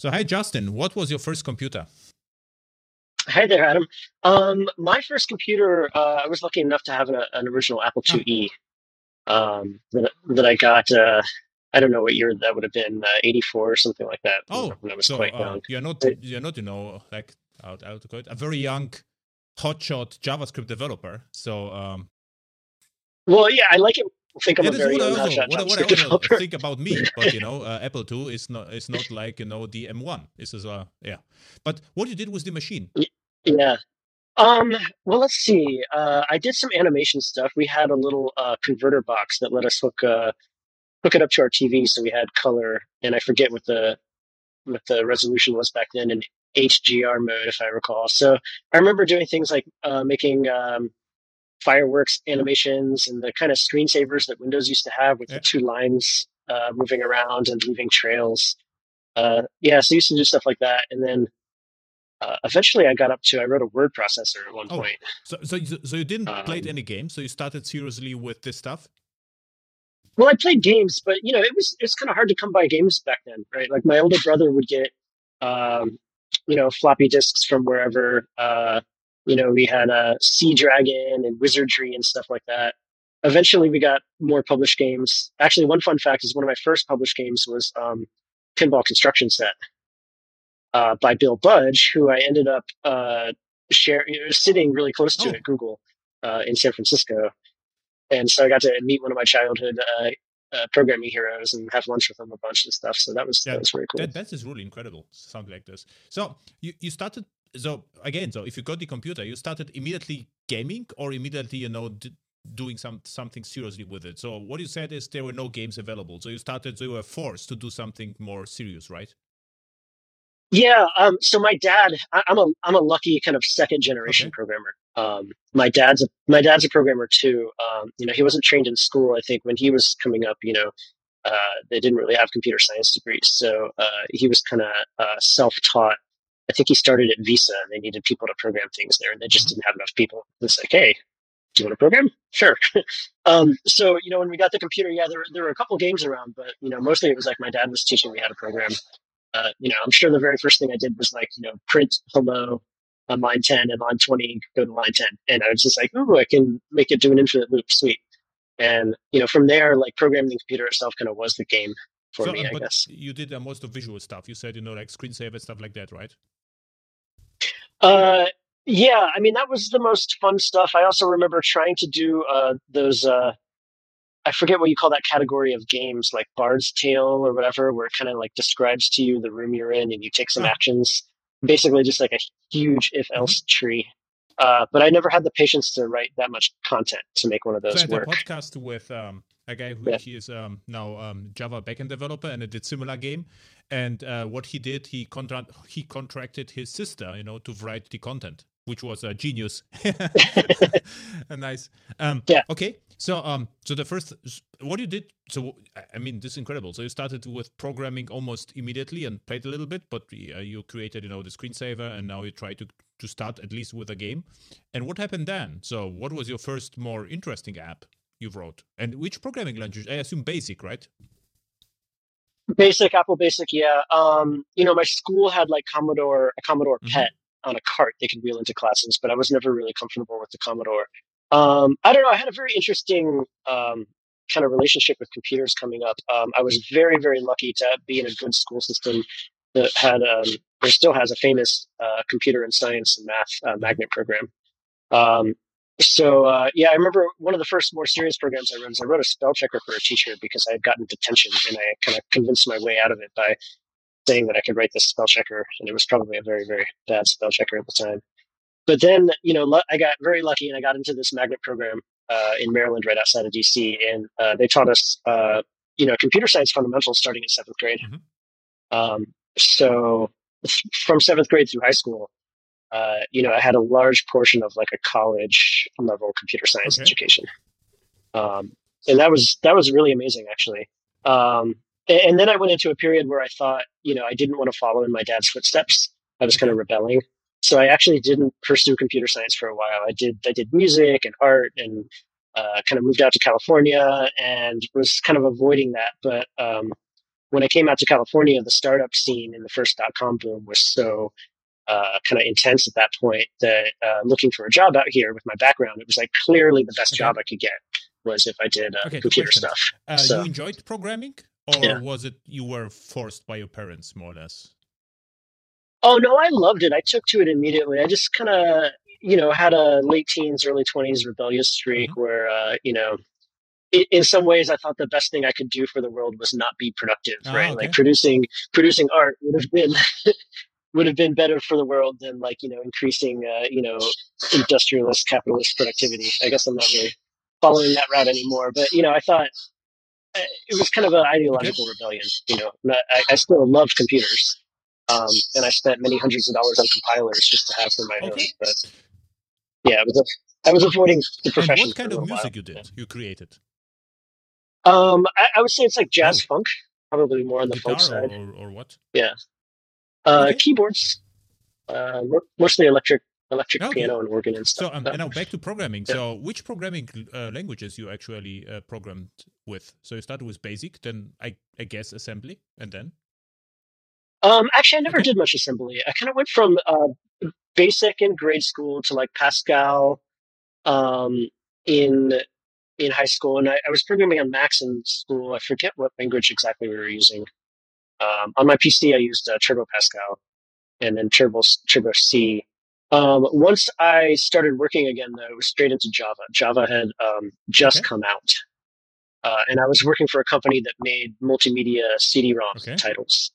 So, hi, Justin. What was your first computer? Hi there, Adam. Um, my first computer, uh, I was lucky enough to have an, an original Apple IIe um, that, that I got. Uh, I don't know what year that would have been, uh, 84 or something like that. Oh, when I was so quite uh, young. you're not you're not you know like out out of a very young hotshot JavaScript developer. So um, Well, yeah, I like it. Think I'm that a very what I also what, what I developer. think about me. But you know, uh, Apple II is not is not like you know the M1. This is uh yeah. But what you did with the machine? Yeah. Um, well, let's see. Uh, I did some animation stuff. We had a little uh, converter box that let us hook uh, hook it up to our TV, so we had color. And I forget what the what the resolution was back then in HGR mode, if I recall. So I remember doing things like uh, making um, fireworks animations and the kind of screensavers that Windows used to have with Yeah. the two lines uh, moving around and leaving trails. Uh, yeah, so I used to do stuff like that, and then uh, eventually I got up to I wrote a word processor at one Oh. point. So so you, so you didn't play Um, any games. So you started seriously with this stuff. Well, I played games, but you know, it was it's kind of hard to come by games back then, right? Like my older brother would get, um, you know, floppy disks from wherever. Uh, you know, we had uh, Sea Dragon and Wizardry and stuff like that. Eventually, we got more published games. Actually, one fun fact is one of my first published games was um, Pinball Construction Set uh, by Bill Budge, who I ended up uh, share, you know, sitting really close to Oh. at Google uh, in San Francisco and so I got to meet one of my childhood uh, uh, programming heroes and have lunch with him a bunch and stuff. So that was Yeah, that was very cool. That that is really incredible. Something like this. So you you started. So again, so if you got the computer, you started immediately gaming, or immediately you know d- doing some something seriously with it. So what you said is there were no games available. So you started. So you were forced to do something more serious, right? yeah. Um, so my dad, I, I'm a I'm a lucky kind of second generation Okay. programmer. Um, my dad's a, my dad's a programmer too. Um, you know, he wasn't trained in school. I think when he was coming up, you know, uh, they didn't really have computer science degrees, so uh, he was kind of uh, self taught. I think he started at Visa, and they needed people to program things there, and they just Mhm. didn't have enough people. It's like, hey, do you want to program? Sure. um, so you know, when we got the computer, yeah, there there were a couple games around, but you know, mostly it was like my dad was teaching me how to program. Uh, you know, I'm sure the very first thing I did was like, you know, print hello on line 10 and line 20, go to line 10. And I was just like, oh, I can make it do an infinite loop. Sweet. And, you know, from there, like programming the computer itself kind of was the game for so, me, uh, I guess. you did uh, most of visual stuff. You said you know like screensaver stuff like that, right? Uh, yeah, I mean, that was the most fun stuff. I also remember trying to do uh, those, uh, I forget what you call that category of games, like Bard's Tale or whatever, where it kind of like describes to you the room you're in and you take some actions. Basically, just like a huge if else tree. Uh, but I never had the patience to write that much content to make one of So I those had a work. podcast with um, a guy who Yeah. he is um, now um, Java backend developer and it did similar game. And uh, what he did, he contra- he contracted his sister, you know, to write the content, which was a genius. nice. Um, Yeah. Okay. So um, so the first what you did. So I- I mean, this is incredible. So you started with programming almost immediately and played a little bit, but uh, you created, you know, the screensaver, and now you try to to start at least with a game. And what happened then? So what was your first more interesting app? You wrote? And which programming language? I assume Basic, right? Basic, Apple Basic, yeah. Um, you know, my school had like Commodore, a Commodore Mhm. Pet on a cart they could wheel into classes, but I was never really comfortable with the Commodore. Um, I don't know. I had a very interesting um, kind of relationship with computers coming up. Um, I was very, very lucky to be in a good school system that had, um, or still has a famous uh, computer and science and math uh, magnet program. Um, so uh, yeah, I remember one of the first more serious programs I wrote is I wrote a spell checker for a teacher because I had gotten detention and I kind of convinced my way out of it by saying that I could write this spell checker, and it was probably a very very bad spell checker at the time. But then you know I got very lucky and I got into this magnet program uh, in Maryland right outside of DC, and uh, they taught us uh, you know computer science fundamentals starting in seventh grade. Mhm. Um, so from seventh grade through high school, uh, you know, I had a large portion of like a college level computer science Okay. education. Um, and that was, that was really amazing actually. Um, a- and, then I went into a period where I thought, you know, I didn't want to follow in my dad's footsteps. I was kind of rebelling. So I actually didn't pursue computer science for a while. I did, I did music and art and, uh, kind of moved out to California and was kind of avoiding that. But, um, when I came out to California, the startup scene in the first dot com boom was so uh, kind of intense at that point that uh, looking for a job out here with my background, it was like clearly the best okay. job I could get was if I did uh, okay, computer stuff. Uh, so, you enjoyed programming, or yeah. was it you were forced by your parents more or less? Oh no, I loved it. I took to it immediately. I just kind of you know had a late teens, early twenties rebellious streak mm-hmm. where uh, you know in some ways, I thought the best thing I could do for the world was not be productive. Oh, right, okay. like producing producing art would have been would have been better for the world than like you know increasing uh, you know industrialist capitalist productivity. I guess I'm not really following that route anymore. But you know, I thought uh, it was kind of an ideological rebellion. You know, I, I still loved computers, um, and I spent many hundreds of dollars on compilers just to have for my okay. own. But yeah, it was a, I was avoiding the profession. And what kind of music you did? You created? Um, I, I, would say it's like jazz oh. funk, probably more on the Guitar funk side. Or, or what? Yeah. Uh, okay. Keyboards, uh, mostly electric, electric okay. piano and organ and stuff. So um, now back to programming. Yeah. So which programming uh, languages you actually uh, programmed with? So you started with Basic, then I, I guess assembly, and then. Um, actually, I never okay. did much assembly. I kind of went from uh, Basic in grade school to like Pascal um, in in high school, and I, I, was programming on Macs in school. I forget what language exactly we were using. Um, on my PC, I used uh, Turbo Pascal and then Turbo Turbo C. Um, once I started working again, though, it was straight into Java. Java had um, just okay. come out, uh, and I was working for a company that made multimedia CD-ROM okay. titles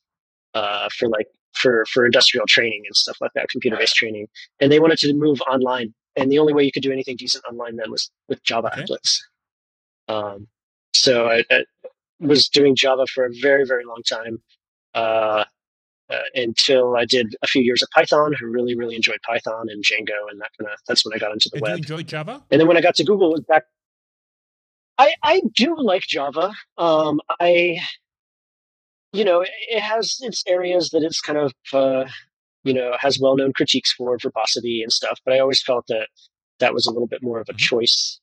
uh, for like for for industrial training and stuff like that, computer-based training. And they wanted to move online, and the only way you could do anything decent online then was with Java okay. applets. Um, so I, I, was doing Java for a very, very long time uh, uh, until I did a few years of Python. I really, really enjoyed Python and Django, and that kind of that's when I got into the did web. You enjoy Java? And then when I got to Google, was back. I I do like Java. Um, I you know it, it has its areas that it's kind of uh, you know has well known critiques for verbosity and stuff, but I always felt that that was a little bit more of a mm-hmm. choice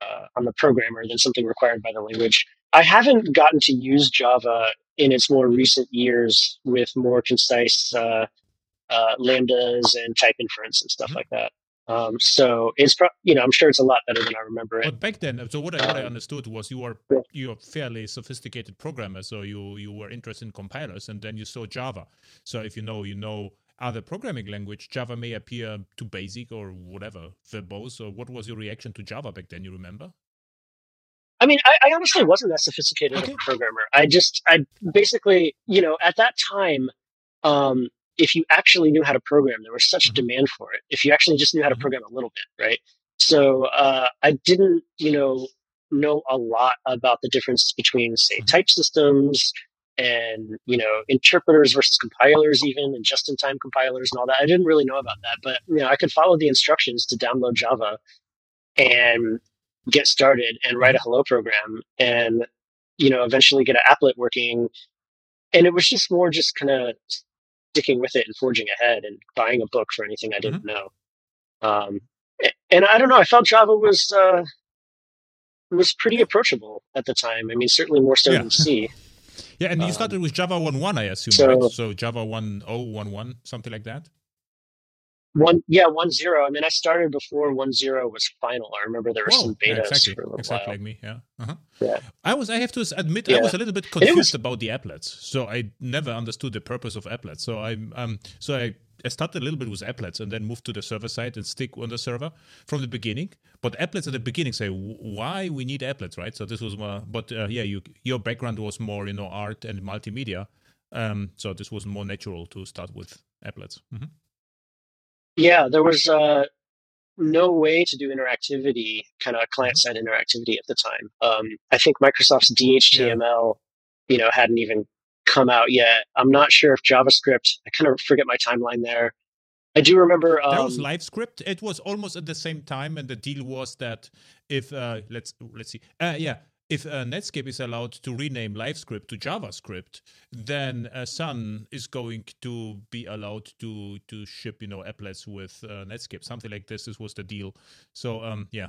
uh, on the programmer than something required by the language. I haven't gotten to use Java in its more recent years with more concise uh, uh, lambdas and type inference and stuff mm-hmm. like that. Um, so it's pro- you know I'm sure it's a lot better than I remember it. But back then, so what I, what I um, understood was you were you're a fairly sophisticated programmer, so you you were interested in compilers, and then you saw Java. So if you know you know other programming language, Java may appear too basic or whatever, verbose. Or what was your reaction to Java back then? You remember? I mean, I, I honestly wasn't that sophisticated okay. of a programmer. I just, I basically, you know, at that time, um, if you actually knew how to program, there was such mm-hmm. demand for it. If you actually just knew how to mm-hmm. program a little bit, right? So uh, I didn't, you know, know a lot about the difference between, say, mm-hmm. type systems and you know interpreters versus compilers even and just in time compilers and all that i didn't really know about that but you know i could follow the instructions to download java and get started and write a hello program and you know eventually get an applet working and it was just more just kind of sticking with it and forging ahead and buying a book for anything i didn't mm-hmm. know um, and i don't know i felt java was uh, was pretty approachable at the time i mean certainly more so yeah. than c Yeah, and you um, started with Java 1.1, I assume, so, right? So Java 1.0, something like that? One, yeah, one zero. I mean, I started before one zero was final. I remember there were Whoa, some betas yeah, exactly, for a little exactly while. like me. Yeah, uh-huh. yeah. I was. I have to admit, yeah. I was a little bit confused was, about the applets. So I never understood the purpose of applets. So I um, so I I started a little bit with applets and then moved to the server side and stick on the server from the beginning. But applets at the beginning say why we need applets, right? So this was more. But uh, yeah, you your background was more you know art and multimedia, um, so this was more natural to start with applets. Mm-hmm. Yeah, there was uh, no way to do interactivity, kind of client side interactivity at the time. Um, I think Microsoft's DHTML, you know, hadn't even come out yet. I'm not sure if JavaScript. I kind of forget my timeline there. I do remember um, that was LiveScript. It was almost at the same time, and the deal was that if uh, let's let's see, uh, yeah, if uh, Netscape is allowed to rename LiveScript to JavaScript, then uh, Sun is going to be allowed to to ship you know applets with uh, Netscape, something like this. This was the deal. So um, yeah.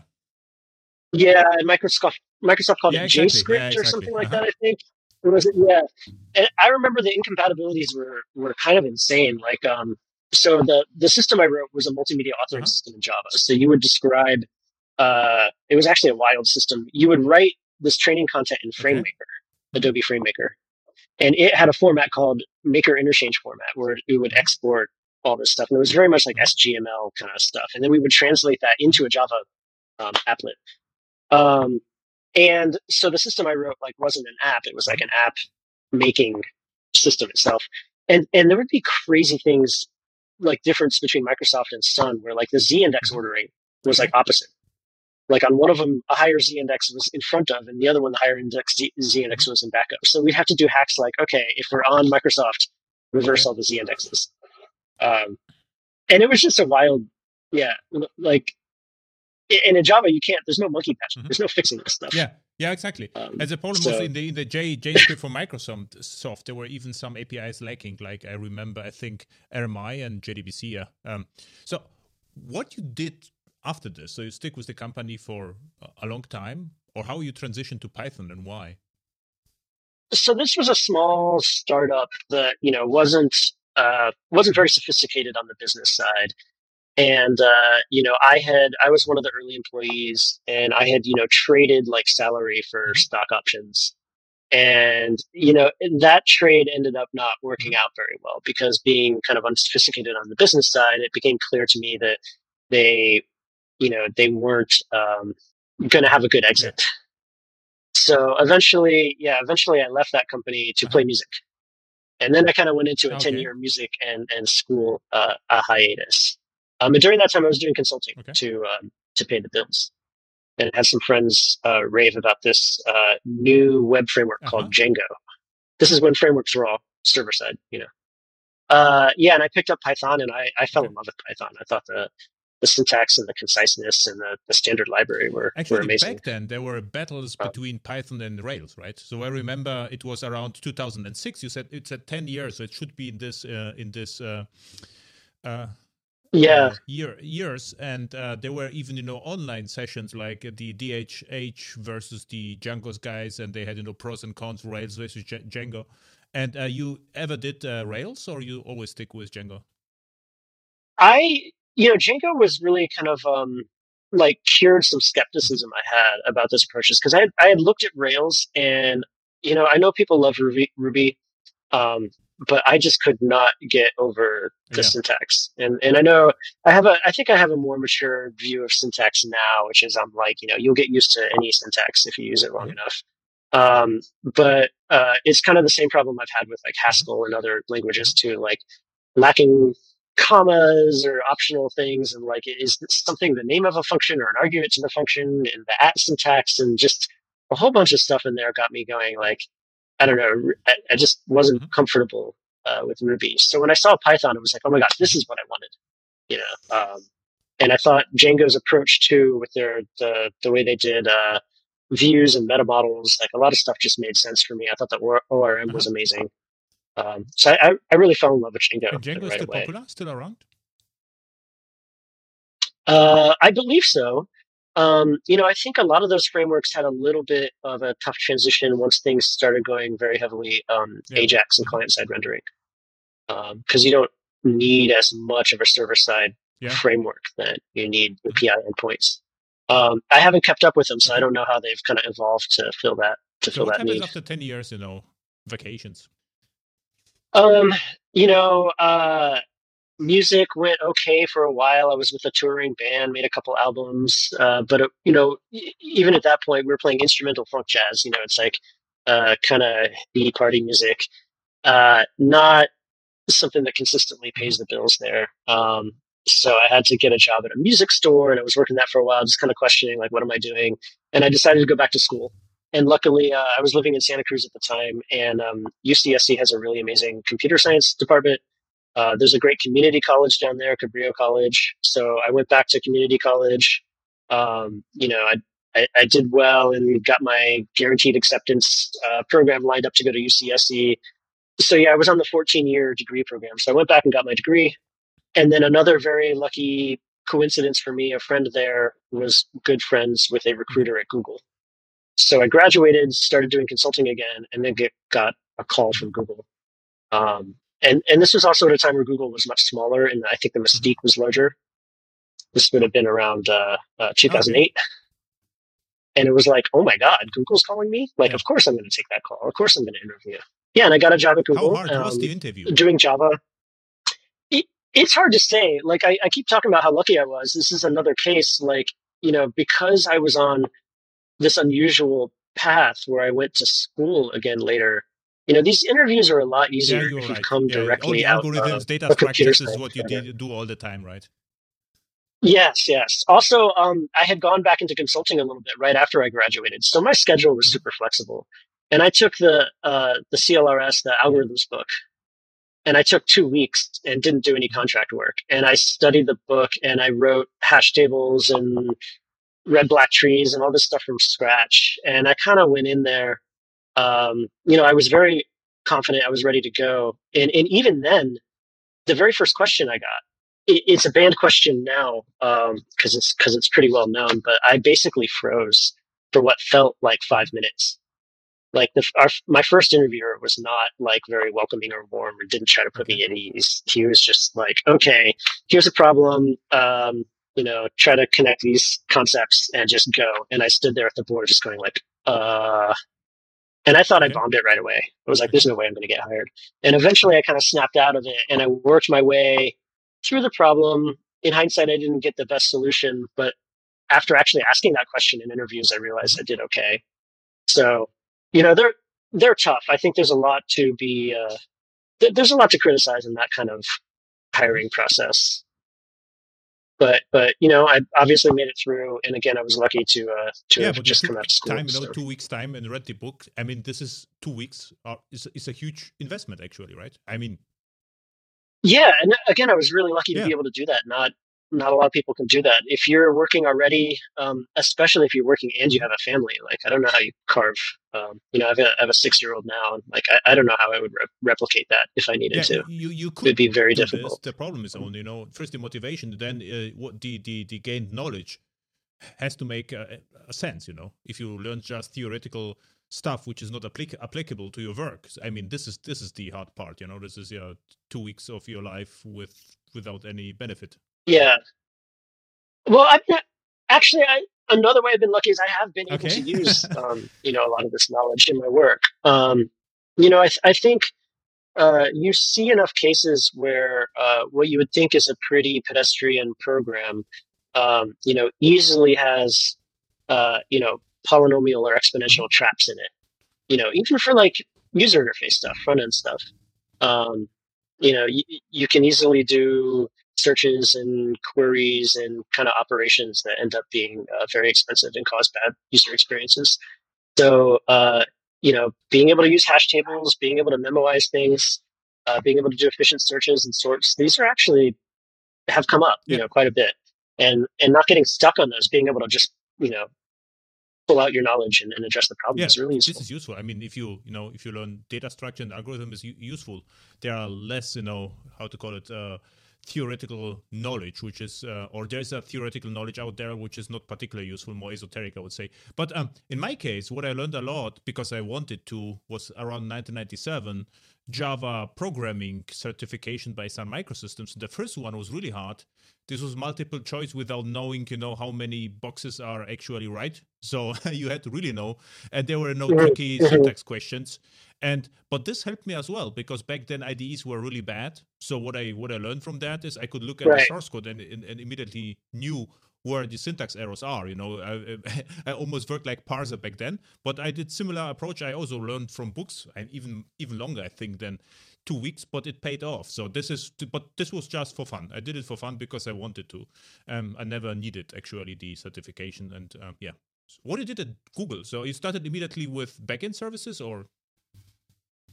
Yeah, Microsoft Microsoft called yeah, it exactly. JScript yeah, exactly. or something like uh-huh. that. I think It was yeah. And I remember the incompatibilities were were kind of insane. Like um, so the the system I wrote was a multimedia authoring uh-huh. system in Java. So you would describe uh, it was actually a wild system. You would write this training content in FrameMaker, okay. Adobe FrameMaker, and it had a format called Maker Interchange format where it would export all this stuff. And it was very much like SGML kind of stuff. And then we would translate that into a Java um, applet. Um, and so the system I wrote like wasn't an app; it was like an app making system itself. And and there would be crazy things like difference between Microsoft and Sun, where like the Z index ordering was like opposite. Like on one of them, a higher Z index was in front of, and the other one, the higher index Z, Z index was in back of. So we'd have to do hacks like, okay, if we're on Microsoft, reverse all the Z indexes. Um, and it was just a wild, yeah, like, and in Java, you can't, there's no monkey patch. Mm-hmm. There's no fixing this stuff. Yeah. Yeah, exactly. Um, As a problem so, was in the in the J JavaScript for Microsoft soft, there were even some APIs lacking. Like I remember, I think RMI and JDBC. Yeah. Um, so what you did after this? So you stick with the company for a long time, or how you transition to Python and why? So this was a small startup that you know wasn't uh, wasn't very sophisticated on the business side, and uh, you know I had I was one of the early employees, and I had you know traded like salary for mm-hmm. stock options, and you know that trade ended up not working mm-hmm. out very well because being kind of unsophisticated on the business side, it became clear to me that they you know, they weren't um, going to have a good exit. So eventually, yeah, eventually I left that company to play uh-huh. music. And then I kind of went into a okay. 10 year music and, and school uh, a hiatus. Um, and during that time, I was doing consulting okay. to, um, to pay the bills. And had some friends uh, rave about this uh, new web framework uh-huh. called Django. This is when frameworks were all server side, you know. Uh, yeah, and I picked up Python and I, I fell okay. in love with Python. I thought the the syntax and the conciseness and the, the standard library were, Actually, were amazing. Back then, there were battles oh. between Python and Rails, right? So I remember it was around 2006. You said it's at 10 years, so it should be in this uh, in this. Uh, uh, yeah year years and uh, there were even you know online sessions like the dhh versus the django's guys and they had you know pros and cons rails versus django and uh, you ever did uh, rails or you always stick with django i you know, Django was really kind of um, like cured some skepticism I had about this approach, because I had, I had looked at Rails and you know I know people love Ruby, Ruby, um, but I just could not get over the yeah. syntax. And and I know I have a I think I have a more mature view of syntax now, which is I'm like you know you'll get used to any syntax if you use it long enough. Um, but uh, it's kind of the same problem I've had with like Haskell and other languages too, like lacking commas or optional things and like is something the name of a function or an argument to the function and the at syntax and just a whole bunch of stuff in there got me going like i don't know i, I just wasn't mm-hmm. comfortable uh, with ruby so when i saw python it was like oh my god this is what i wanted you know um, and i thought django's approach too with their the, the way they did uh, views and meta models like a lot of stuff just made sense for me i thought that orm was uh-huh. amazing um, so I, I really fell in love with Django. And Django right still away. popular, still around? Uh, I believe so. Um, you know, I think a lot of those frameworks had a little bit of a tough transition once things started going very heavily um, yeah. Ajax and client side rendering, because um, you don't need as much of a server side yeah. framework that you need API endpoints. Um, I haven't kept up with them, so I don't know how they've kind of evolved to fill that to so fill what that happens need. after ten years? You know, vacations. Um, you know, uh, music went okay for a while. I was with a touring band, made a couple albums, uh, but it, you know, even at that point, we were playing instrumental funk jazz. You know, it's like uh, kind of the party music, uh, not something that consistently pays the bills there. Um, so I had to get a job at a music store, and I was working that for a while, just kind of questioning like, what am I doing? And I decided to go back to school and luckily uh, i was living in santa cruz at the time and um, ucsc has a really amazing computer science department. Uh, there's a great community college down there cabrillo college. So i went back to community college. Um, you know I, I, I, did well and got my guaranteed acceptance uh, program lined up to go to ucsc so yeah i was on the 14 year degree program. So i went back and got my degree. And then another very lucky coincidence for me a friend there was good friends with a recruiter at google so I graduated, started doing consulting again, and then get, got a call from Google. Um, and and this was also at a time where Google was much smaller, and I think the mm-hmm. mystique was larger. This would have been around uh, uh, 2008. Okay. And it was like, oh my God, Google's calling me? Like, yeah. of course I'm going to take that call. Of course I'm going to interview. Yeah, and I got a job at Google. How hard um, was the interview? Doing Java. It, it's hard to say. Like, I, I keep talking about how lucky I was. This is another case, like, you know, because I was on this unusual path where I went to school again later. You know, these interviews are a lot easier yeah, if right. you come yeah, directly all the out algorithms, data structures is what you did, do all the time, right? Yes, yes. Also, um, I had gone back into consulting a little bit right after I graduated, so my schedule was super flexible. And I took the uh, the CLRS, the algorithms book, and I took two weeks and didn't do any contract work. And I studied the book and I wrote hash tables and red black trees and all this stuff from scratch. And I kind of went in there. Um, you know, I was very confident. I was ready to go. And and even then, the very first question I got it's a banned question now because um, it's because it's pretty well known. But I basically froze for what felt like five minutes. Like the, our, my first interviewer was not like very welcoming or warm, or didn't try to put me at ease. He was just like, "Okay, here's a problem. Um, you know, try to connect these concepts and just go." And I stood there at the board, just going like, "Uh." And I thought I bombed it right away. I was like, "There's no way I'm going to get hired." And eventually, I kind of snapped out of it, and I worked my way through the problem. In hindsight, I didn't get the best solution, but after actually asking that question in interviews, I realized I did okay. So, you know, they're they're tough. I think there's a lot to be uh, th- there's a lot to criticize in that kind of hiring process. But but you know, I obviously made it through, and again, I was lucky to uh, to yeah, have just come out of school. Time, you know, two weeks time, and read the book. I mean, this is two weeks. Are, is is a huge investment, actually, right? I mean, yeah, and again, I was really lucky yeah. to be able to do that. Not not a lot of people can do that. If you're working already, um, especially if you're working and you have a family, like I don't know how you carve. Um, you know, I have a, I have a six year old now, and like I, I, don't know how I would re- replicate that if I needed yeah, to. You you could. It'd be very difficult. This. The problem is only you know first the motivation, then uh, what the, the the gained knowledge has to make a, a sense. You know, if you learn just theoretical stuff which is not applic- applicable to your work. I mean, this is this is the hard part. You know, this is yeah, two weeks of your life with without any benefit. Yeah. Well, I've not, actually I another way I've been lucky is I have been able okay. to use um, you know a lot of this knowledge in my work. Um, you know, I I think. Uh, you see enough cases where uh, what you would think is a pretty pedestrian program, um, you know, easily has, uh, you know, polynomial or exponential traps in it. You know, even for like user interface stuff, front end stuff. Um, you know, you, you can easily do searches and queries and kind of operations that end up being uh, very expensive and cause bad user experiences. So, uh, you know, being able to use hash tables, being able to memoize things, uh, being able to do efficient searches and sorts, these are actually have come up, you know, quite a bit. And and not getting stuck on those, being able to just, you know, pull out your knowledge and, and address the problem yeah, is really useful. This is useful. I mean, if you you know if you learn data structure and algorithm is useful, there are less you know how to call it. Uh, theoretical knowledge which is uh, or there's a theoretical knowledge out there which is not particularly useful more esoteric i would say. But um, in my case what i learned a lot because i wanted to was around 1997 java programming certification by sun microsystems the first one was really hard this was multiple choice without knowing you know how many boxes are actually right so you had to really know and there were no mm-hmm. tricky mm-hmm. syntax questions and but this helped me as well because back then ides were really bad so what i what i learned from that is i could look at right. the source code and, and, and immediately knew where the syntax errors are. You know, I, I, almost worked like parser back then, but I did similar approach. I also learned from books, and even even longer, I think, than two weeks, but it paid off. So this is, but this was just for fun. I did it for fun because I wanted to. Um, I never needed actually the certification, and um, yeah. What you did at Google? So you started immediately with backend services, or?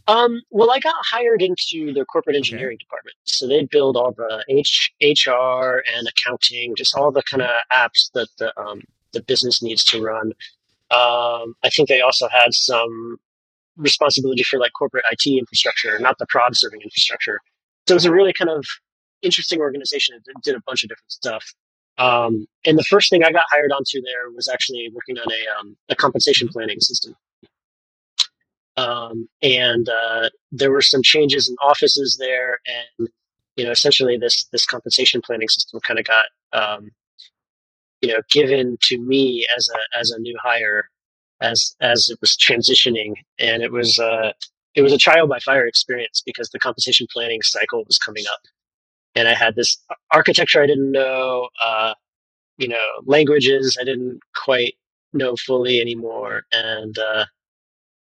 Um, well, I got hired into the corporate engineering okay. department, so they build all the H, HR and accounting, just all the kind of apps that the um, the business needs to run. Um, I think they also had some responsibility for like corporate IT infrastructure, not the prod serving infrastructure. So it was a really kind of interesting organization. It did a bunch of different stuff. Um, and the first thing I got hired onto there was actually working on a, um, a compensation planning system. Um, and uh, there were some changes in offices there, and you know, essentially this this compensation planning system kind of got um, you know given to me as a as a new hire as as it was transitioning, and it was uh, it was a trial by fire experience because the compensation planning cycle was coming up, and I had this architecture I didn't know, uh, you know, languages I didn't quite know fully anymore, and uh,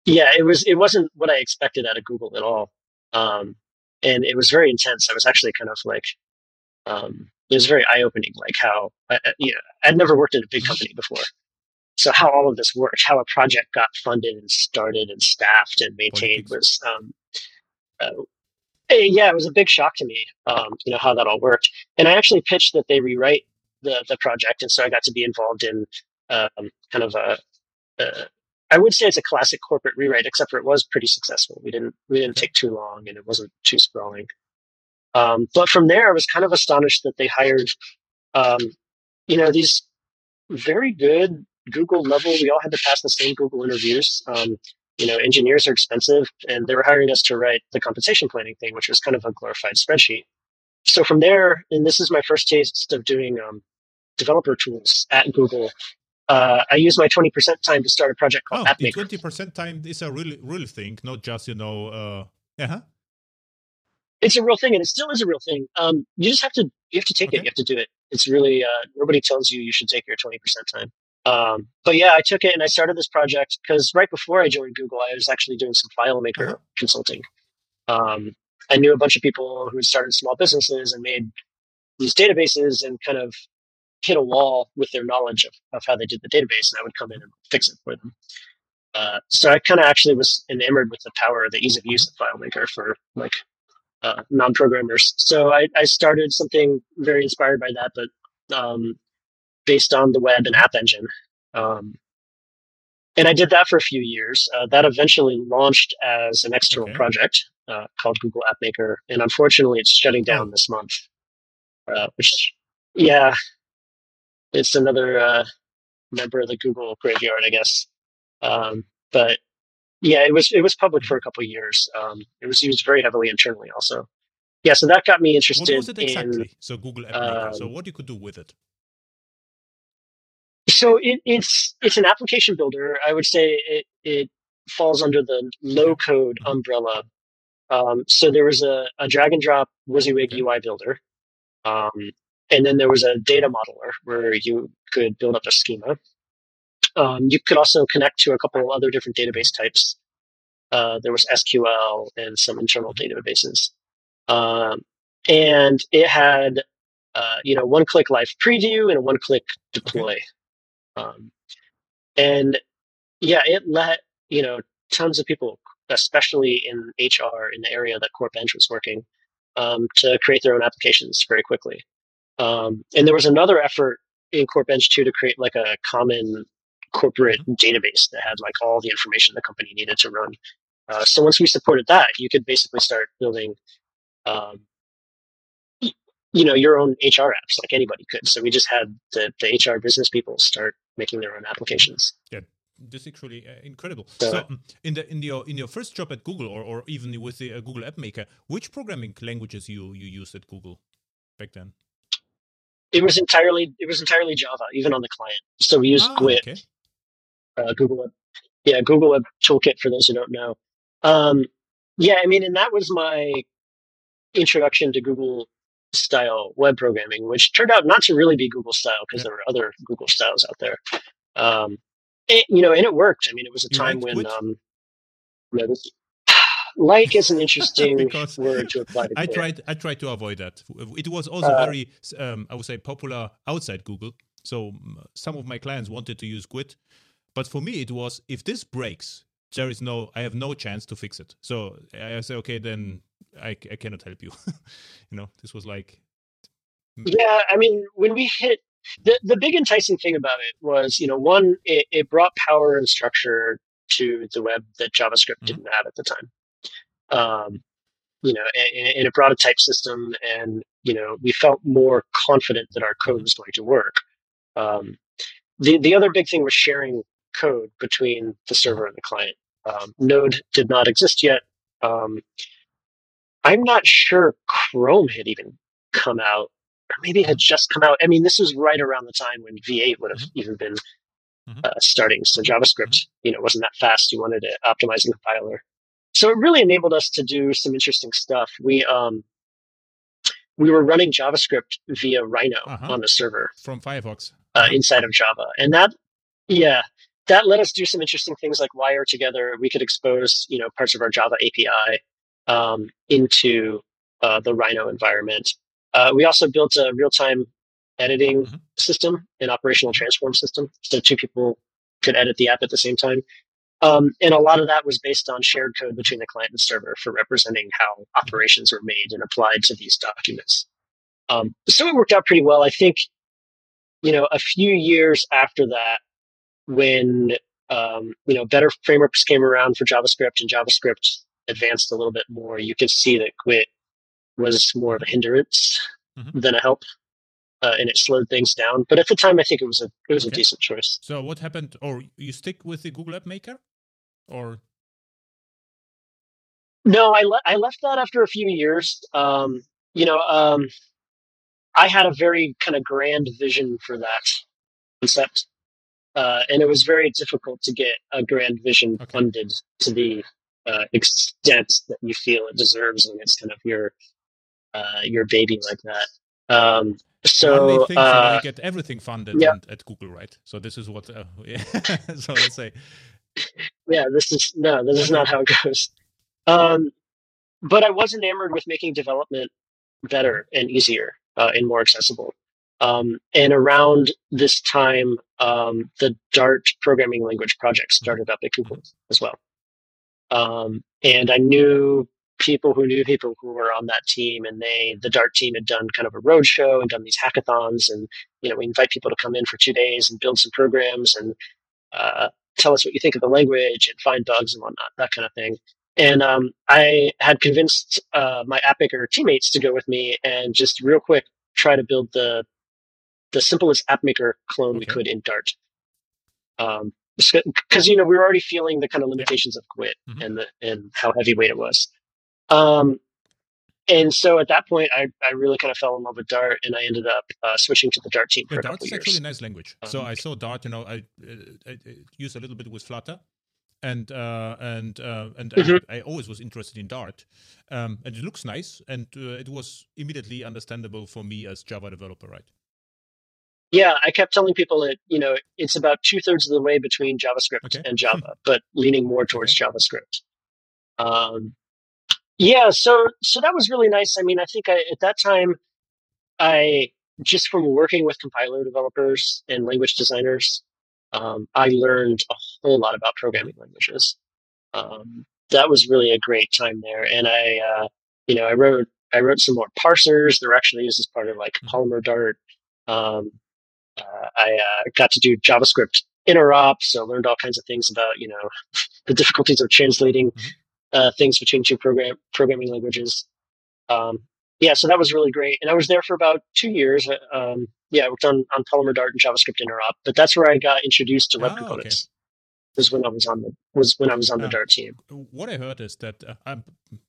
yeah, it was it wasn't what I expected out of Google at all, um, and it was very intense. I was actually kind of like, um, it was very eye opening, like how I, you know I'd never worked in a big company before, so how all of this worked, how a project got funded and started and staffed and maintained was, um, uh, eh, yeah, it was a big shock to me. Um, you know how that all worked, and I actually pitched that they rewrite the the project, and so I got to be involved in um, kind of a, a I would say it's a classic corporate rewrite, except for it was pretty successful. We didn't we didn't take too long, and it wasn't too sprawling. Um, but from there, I was kind of astonished that they hired, um, you know, these very good Google level. We all had to pass the same Google interviews. Um, you know, engineers are expensive, and they were hiring us to write the compensation planning thing, which was kind of a glorified spreadsheet. So from there, and this is my first taste of doing um, developer tools at Google uh, I use my 20% time to start a project called oh, AppMaker. The 20% time is a real, real thing, not just, you know, uh, uh-huh. It's a real thing, and it still is a real thing. Um, you just have to you have to take okay. it. You have to do it. It's really uh, nobody tells you you should take your 20% time. Um, but yeah, I took it and I started this project because right before I joined Google, I was actually doing some FileMaker uh-huh. consulting. Um, I knew a bunch of people who started small businesses and made these databases and kind of hit a wall with their knowledge of, of how they did the database, and I would come in and fix it for them. Uh, so I kind of actually was enamored with the power, the ease of use of FileMaker for like uh, non-programmers. So I, I, started something very inspired by that, but um, based on the web and App Engine. Um, and I did that for a few years. Uh, that eventually launched as an external okay. project uh, called Google App Maker, and unfortunately, it's shutting down oh. this month. Uh, which, yeah, it's another uh, member of the Google graveyard, I guess. Um, but yeah, it was it was public for a couple of years. Um, it was used very heavily internally, also. Yeah, so that got me interested. What was it exactly? In, so Google App Maker. Um, so what you could do with it? So it, it's it's an application builder. I would say it it falls under the low code mm-hmm. umbrella. Um, so there was a, a drag and drop WYSIWYG okay. UI builder. Um, and then there was a data modeler where you could build up a schema. Um, you could also connect to a couple of other different database types. Uh, there was SQL and some internal databases. Um, and it had, uh, you know, one click live preview and a one click deploy. Um, and yeah, it let, you know, tons of people, especially in HR in the area that CorpEng was working, um, to create their own applications very quickly. Um, and there was another effort in CorpEng too to create like a common corporate mm-hmm. database that had like all the information the company needed to run. Uh, so once we supported that, you could basically start building, um, you know, your own HR apps like anybody could. So we just had the, the HR business people start making their own applications. Yeah, this is really uh, incredible. So, so, um, in the in your in your first job at Google, or, or even with the uh, Google App Maker, which programming languages you you used at Google back then? It was entirely it was entirely Java, even on the client. So we used oh, Gwt, okay. uh, Google Web, yeah, Google Web Toolkit for those who don't know. Um, yeah, I mean, and that was my introduction to Google style web programming, which turned out not to really be Google style because yeah. there were other Google styles out there. Um, it, you know, and it worked. I mean, it was a time when um, you know, this, like is an interesting word to apply to. I tried. I tried to avoid that. It was also uh, very, um, I would say, popular outside Google. So some of my clients wanted to use Gwt, but for me it was if this breaks, there is no, I have no chance to fix it. So I say, okay, then I, I cannot help you. you know, this was like. Yeah, I mean, when we hit the the big enticing thing about it was, you know, one, it, it brought power and structure to the web that JavaScript mm-hmm. didn't have at the time um, you know, it brought a type system and you know, we felt more confident that our code was going to work. Um, the the other big thing was sharing code between the server and the client. Um, Node did not exist yet. Um, I'm not sure Chrome had even come out, or maybe it had just come out. I mean, this was right around the time when V8 would have mm-hmm. even been mm-hmm. uh, starting. So JavaScript, mm-hmm. you know, wasn't that fast. You wanted to optimize the compiler. So it really enabled us to do some interesting stuff. We um, we were running JavaScript via Rhino uh-huh. on the server from Firefox uh, inside of Java, and that yeah, that let us do some interesting things like wire together. We could expose you know parts of our Java API um, into uh, the Rhino environment. Uh, we also built a real time editing mm-hmm. system, an operational transform system, so two people could edit the app at the same time. Um, and a lot of that was based on shared code between the client and server for representing how operations were made and applied to these documents. Um, so it worked out pretty well. I think, you know, a few years after that, when um, you know better frameworks came around for JavaScript and JavaScript advanced a little bit more, you could see that Gwt was more of a hindrance mm-hmm. than a help. Uh, and it slowed things down. But at the time, I think it was a it was okay. a decent choice. So what happened? Or you stick with the Google App Maker, or no? I le- I left that after a few years. Um, you know, um, I had a very kind of grand vision for that concept, uh, and it was very difficult to get a grand vision okay. funded to the uh, extent that you feel it deserves when it's kind of your uh, your baby like that. Um, so think uh, get everything funded yeah. at Google, right? So this is what. Uh, yeah. so let's say. Yeah, this is no, this is not how it goes. Um, but I was enamored with making development better and easier uh, and more accessible. Um, and around this time, um, the Dart programming language project started up at Google as well. Um, and I knew people who knew people who were on that team and they the dart team had done kind of a road show and done these hackathons and you know we invite people to come in for two days and build some programs and uh, tell us what you think of the language and find bugs and whatnot that kind of thing and um, i had convinced uh, my appmaker teammates to go with me and just real quick try to build the the simplest appmaker clone okay. we could in dart um, because you know we were already feeling the kind of limitations of Gwt mm-hmm. and the and how heavyweight it was. Um, and so at that point, I, I really kind of fell in love with Dart, and I ended up uh, switching to the Dart team for yeah, a Dart is actually a nice language. Um, so I saw Dart. You know, I, uh, I, I use a little bit with Flutter, and uh, and uh, and mm-hmm. I, I, always was interested in Dart, um, and it looks nice, and uh, it was immediately understandable for me as Java developer, right? Yeah, I kept telling people that you know it's about two thirds of the way between JavaScript okay. and Java, but leaning more towards okay. JavaScript. Um, yeah, so so that was really nice. I mean, I think I, at that time, I just from working with compiler developers and language designers, um, I learned a whole lot about programming languages. Um, that was really a great time there, and I, uh, you know, I wrote I wrote some more parsers. They're actually used as part of like mm-hmm. Polymer Dart. Um, uh, I uh, got to do JavaScript interop, so learned all kinds of things about you know the difficulties of translating mm-hmm. Uh, things between two program programming languages. Um, yeah, so that was really great, and I was there for about two years. Uh, um, yeah, I worked on on Polymer Dart and JavaScript interop, but that's where I got introduced to web oh, components. Okay was when I was on the was when I was on the uh, Dart team. What I heard is that uh,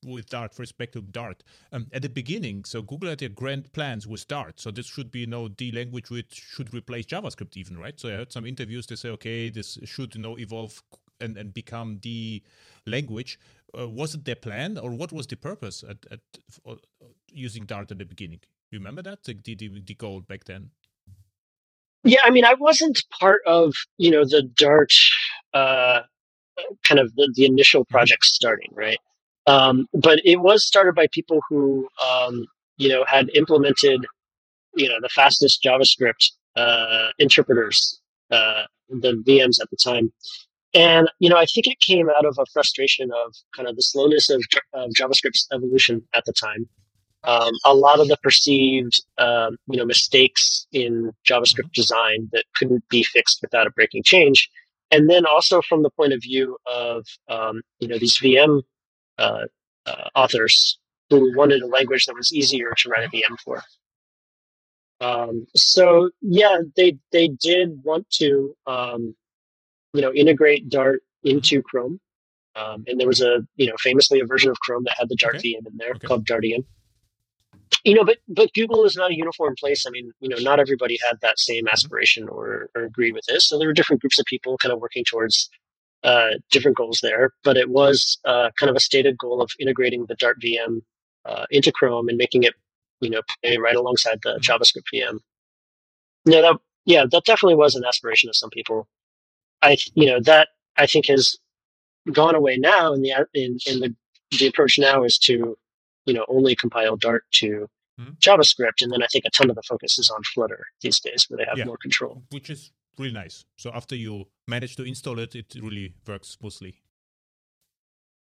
with Dart, respect to Dart, um, at the beginning, so Google had their grand plans with Dart, so this should be you know the language which should replace JavaScript, even right. So I heard some interviews they say, okay, this should you know evolve and and become the language. Uh, was it their plan, or what was the purpose at, at uh, using Dart at the beginning? You remember that the, the the goal back then? Yeah, I mean, I wasn't part of you know the Dart uh, kind of the, the initial mm-hmm. project starting, right? Um, but it was started by people who um, you know had implemented you know the fastest JavaScript uh, interpreters, uh, the VMs at the time, and you know I think it came out of a frustration of kind of the slowness of, of JavaScript's evolution at the time. Um, a lot of the perceived um, you know mistakes in JavaScript design that couldn't be fixed without a breaking change, and then also from the point of view of um, you know these VM uh, uh, authors who wanted a language that was easier to write a VM for. Um, so yeah, they they did want to um, you know integrate Dart into Chrome, um, and there was a you know famously a version of Chrome that had the Dart Okay. VM in there Okay. called Dartium. You know, but but Google is not a uniform place. I mean, you know, not everybody had that same aspiration or, or agreed with this. So there were different groups of people kind of working towards uh, different goals there. But it was uh, kind of a stated goal of integrating the Dart VM uh, into Chrome and making it, you know, play right alongside the JavaScript VM. No, that yeah, that definitely was an aspiration of some people. I you know that I think has gone away now, and the in in the the approach now is to you know only compile Dart to Mhm. JavaScript, and then I think a ton of the focus is on Flutter these days, where they have Yeah. more control. which is really nice. So after you manage to install it, it really works smoothly.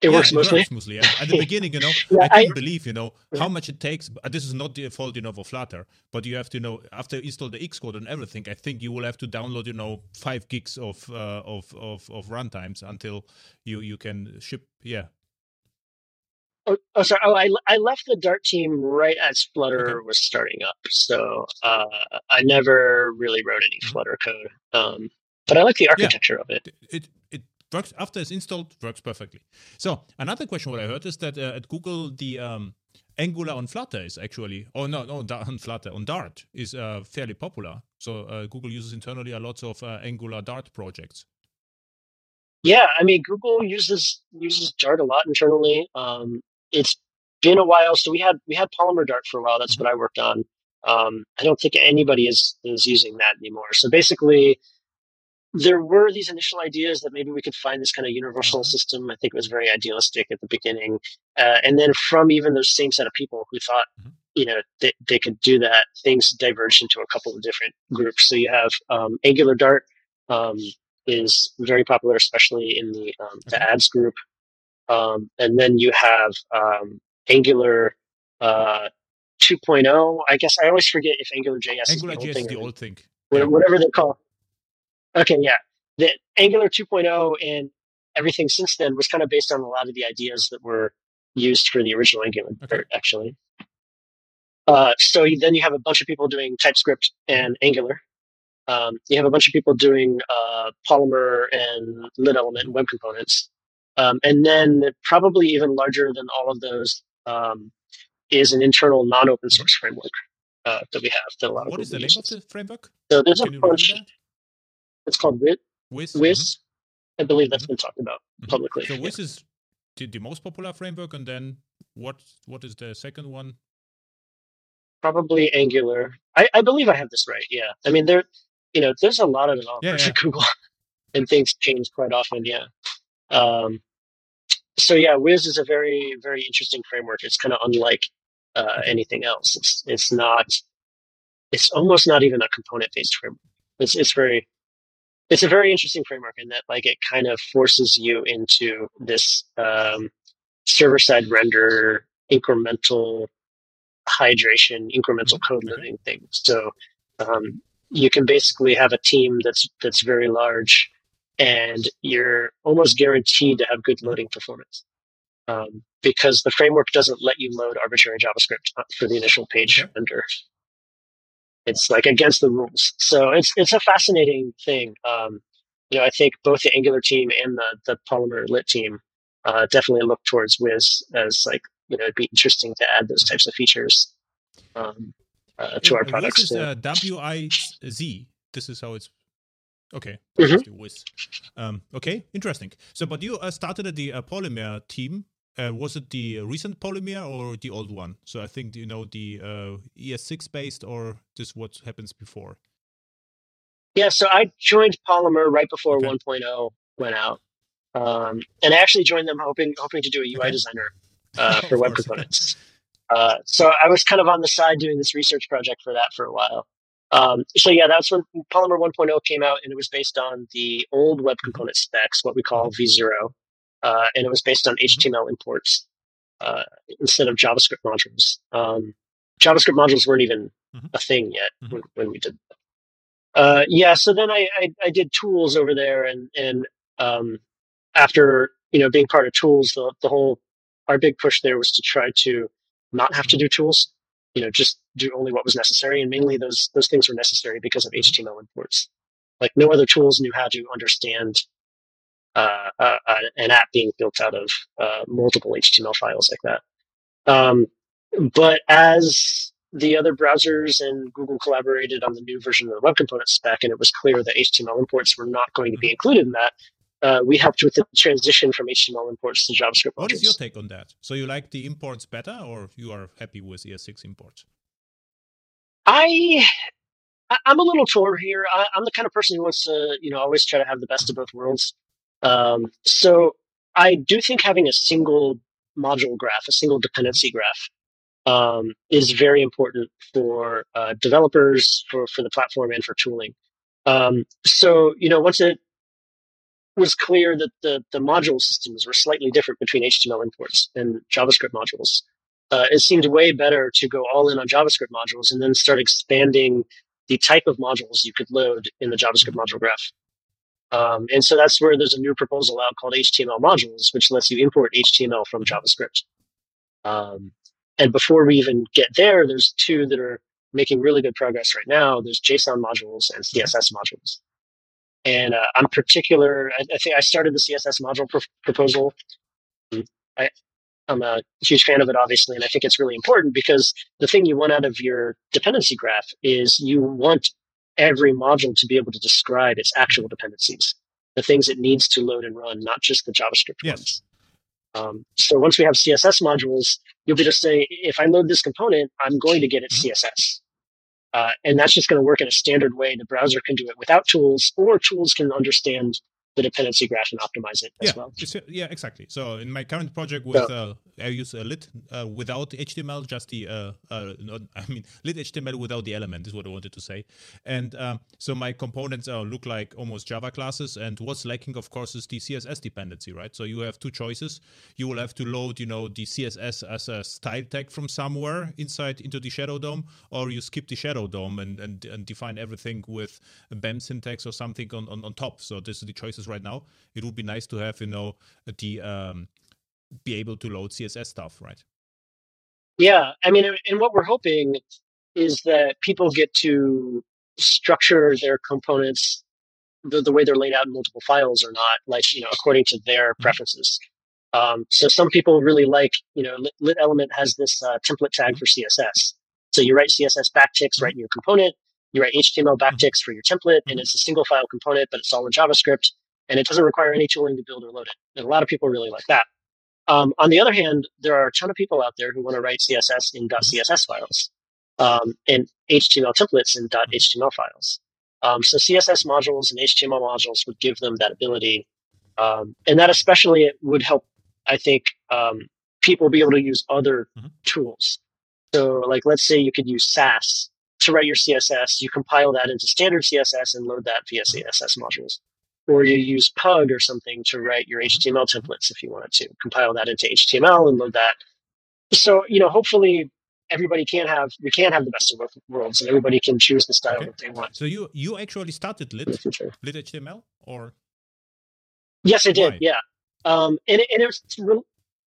It Yeah, works mostly. Works smoothly. At, at the beginning, you know, Yeah, I I- couldn't believe, you know, how much it takes. But this is not the fault, you know, of Flutter. But you have to know after you install the Xcode and everything. I think you will have to download, you know, five gigs of uh, of of of runtimes until you you can ship. Yeah, Oh, oh, sorry. Oh, I, I left the Dart team right as Flutter Okay. was starting up, so uh, I never really wrote any Mhm. Flutter code. Um, but I like the architecture of it. it it, it works after it's installed. Works perfectly. So another question what I heard is that uh, at Google the um, Angular on Flutter is actually, oh no, no, on Flutter on Dart is uh, fairly popular. So uh, Google uses internally a lot of uh, Angular Dart projects. Yeah, I mean, Google uses uses Dart a lot internally. Um, it's been a while, so we had we had Polymer Dart for a while. That's what I worked on. Um, I don't think anybody is is using that anymore. So basically, there were these initial ideas that maybe we could find this kind of universal Uh-huh. system. I think it was very idealistic at the beginning, uh, and then from even those same set of people who thought, Mhm. you know, they, they could do that, things diverged into a couple of different groups. So you have um, Angular Dart. Um, is very popular, especially in the um, the Okay. ads group. Um, and then you have um, Angular uh, 2.0. I guess I always forget if Angular JS Angular is the old JS thing is the old thing. whatever they call. Okay, yeah, the Angular 2.0 and everything since then was kind of based on a lot of the ideas that were used for the original Angular, Okay. actually. Uh, so then you have a bunch of people doing TypeScript and Angular. Um, you have a bunch of people doing uh, Polymer and Lit Element and web components. Um, and then probably even larger than all of those um, is an internal non-open source framework uh, that we have that a lot of What is the name of the framework? So there's Can a bunch. It's called Wiz. Wiz. Wiz. I believe that's Mhm. been talked about Mhm. publicly. So yeah. Wiz is the, the most popular framework, and then what? What is the second one? Probably Angular. I, I believe I have this right. Yeah. I mean, there, you know, there's a lot of developers yeah. at Google, and things change quite often. Yeah. Um, so yeah, Wiz is a very very interesting framework. It's kind of unlike uh, anything else. It's it's not. It's almost not even a component based framework. It's it's very. It's a very interesting framework in that like it kind of forces you into this um, server side render incremental hydration, incremental code Okay. living thing. So um, you can basically have a team that's that's very large, and you're almost guaranteed to have good loading performance um, because the framework doesn't let you load arbitrary JavaScript for the initial page render. It's like against the rules. So it's it's a fascinating thing. Um, you know, I think both the Angular team and the the Polymer Lit team uh, definitely look towards Wiz as like you know it'd be interesting to add those types of features um, uh, to our Wiz products. is too. uh, W I Z. This is how it's. Okay, Mhm. Wiz. Um, okay, interesting. So, but you uh, started at the uh, Polymer team. Uh, was it the recent Polymer or the old one? So I think you know the uh, ES6 based or just what happens before. Yeah, so I joined Polymer right before Okay. 1.0 went out, um, and I actually joined them hoping hoping to do a UI Okay. designer uh, for web components. Uh, so I was kind of on the side doing this research project for that for a while. Um, so yeah, that's when Polymer 1.0 came out, and it was based on the old web Mm-hmm. component specs, what we call V0, uh, and it was based on Mm-hmm. HTML imports uh, instead of JavaScript modules. Um, JavaScript modules weren't even Mhm. a thing yet Mhm. when, when we did that. Uh, yeah, so then I, I, I did tools over there, and and um, after you know being part of tools, the the whole our big push there was to try to not have to do tools. You know, just do only what was necessary, and mainly those those things were necessary because of HTML imports. Like no other tools knew how to understand uh, uh, uh, an app being built out of uh, multiple HTML files like that. Um, but as the other browsers and Google collaborated on the new version of the web component spec, and it was clear that HTML imports were not going to be included in that. Uh, we helped with the transition from HTML imports to JavaScript. What modules. is your take on that? So you like the imports better, or you are happy with ES6 imports? I I'm a little torn here. I, am the kind of person who wants to, you know, always try to have the best of both worlds. Um, so I do think having a single module graph, a single dependency graph, um, is very important for uh, developers, for for the platform, and for tooling. Um, so you know, once it was clear that the the module systems were slightly different between HTML imports and JavaScript modules, uh, it seemed way better to go all in on JavaScript modules and then start expanding the type of modules you could load in the JavaScript module graph. Um, and so that's where there's a new proposal out called HTML modules, which lets you import HTML from JavaScript. Um, and before we even get there, there's two that are making really good progress right now. There's JSON modules and CSS modules. And uh, I'm particular. I, I, think I started the CSS module pr- proposal. I, I'm a huge fan of it, obviously, and I think it's really important because the thing you want out of your dependency graph is you want every module to be able to describe its actual dependencies, the things it needs to load and run, not just the JavaScript yes. ones. Um, so once we have CSS modules, you'll be able to say, if I load this component, I'm going to get it mm-hmm. CSS. Uh, and that's just going to work in a standard way. The browser can do it without tools, or tools can understand the dependency graph and optimize it as yeah, well. Yeah, exactly. So in my current project with uh, I use a lit uh, without HTML, just the uh, uh, not, I mean lit HTML without the element is what I wanted to say. And um, so my components uh, look like almost Java classes. And what's lacking, of course, is the CSS dependency, right? So you have two choices. You will have to load, you know, the CSS as a style tag from somewhere inside into the Shadow DOM, or you skip the Shadow DOM and and, and define everything with a BEM syntax or something on, on, on top. So this is the choices right now. It would be nice to have, you know, the um, be able to load CSS stuff, right? Yeah, I mean, and what we're hoping is that people get to structure their components the, the way they're laid out in multiple files or not, like you know, according to their mm-hmm. preferences. Um, so some people really like, you know, lit, lit element has this uh, template tag mm-hmm. for CSS. So you write CSS backticks right in your component. You write HTML backticks for your template, and it's a single file component, but it's all in JavaScript and it doesn't require any tooling to build or load it. And a lot of people really like that. Um, on the other hand, there are a ton of people out there who want to write CSS in .css files um, and HTML templates in .html files. Um, so CSS modules and HTML modules would give them that ability, um, and that especially would help. I think um, people be able to use other mm-hmm. tools. So, like, let's say you could use Sass to write your CSS. You compile that into standard CSS and load that via mm-hmm. CSS modules or you use Pug or something to write your HTML templates if you wanted to compile that into HTML and load that. So, you know, hopefully everybody can have we can have the best of both worlds and everybody can choose the style okay. that they want. So you you actually started lit lit HTML or Yes, I did. Why? Yeah. Um, and, and it's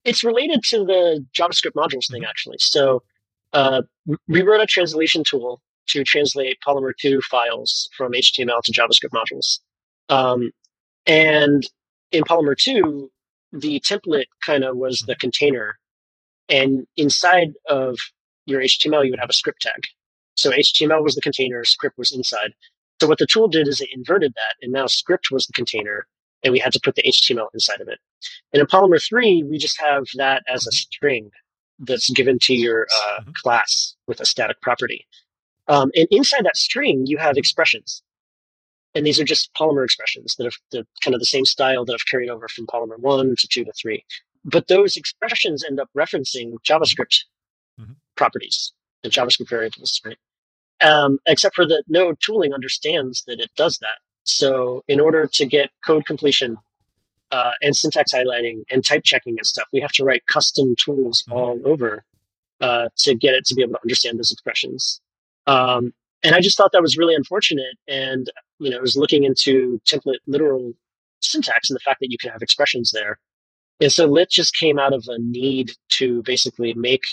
it's related to the JavaScript modules thing mm-hmm. actually. So uh, we wrote a translation tool to translate Polymer 2 files from HTML to JavaScript modules. Um, and in Polymer 2, the template kind of was the container. And inside of your HTML, you would have a script tag. So HTML was the container, script was inside. So what the tool did is it inverted that, and now script was the container, and we had to put the HTML inside of it. And in Polymer 3, we just have that as a string that's given to your uh, mm-hmm. class with a static property. Um, and inside that string, you have expressions. And these are just polymer expressions that have the kind of the same style that I've carried over from polymer one to two to three. But those expressions end up referencing JavaScript mm-hmm. properties and JavaScript variables, right? Um, except for that no tooling understands that it does that. So in order to get code completion uh, and syntax highlighting and type checking and stuff, we have to write custom tools mm-hmm. all over uh, to get it to be able to understand those expressions. Um, and I just thought that was really unfortunate. And you know, I was looking into template literal syntax and the fact that you can have expressions there. And so lit just came out of a need to basically make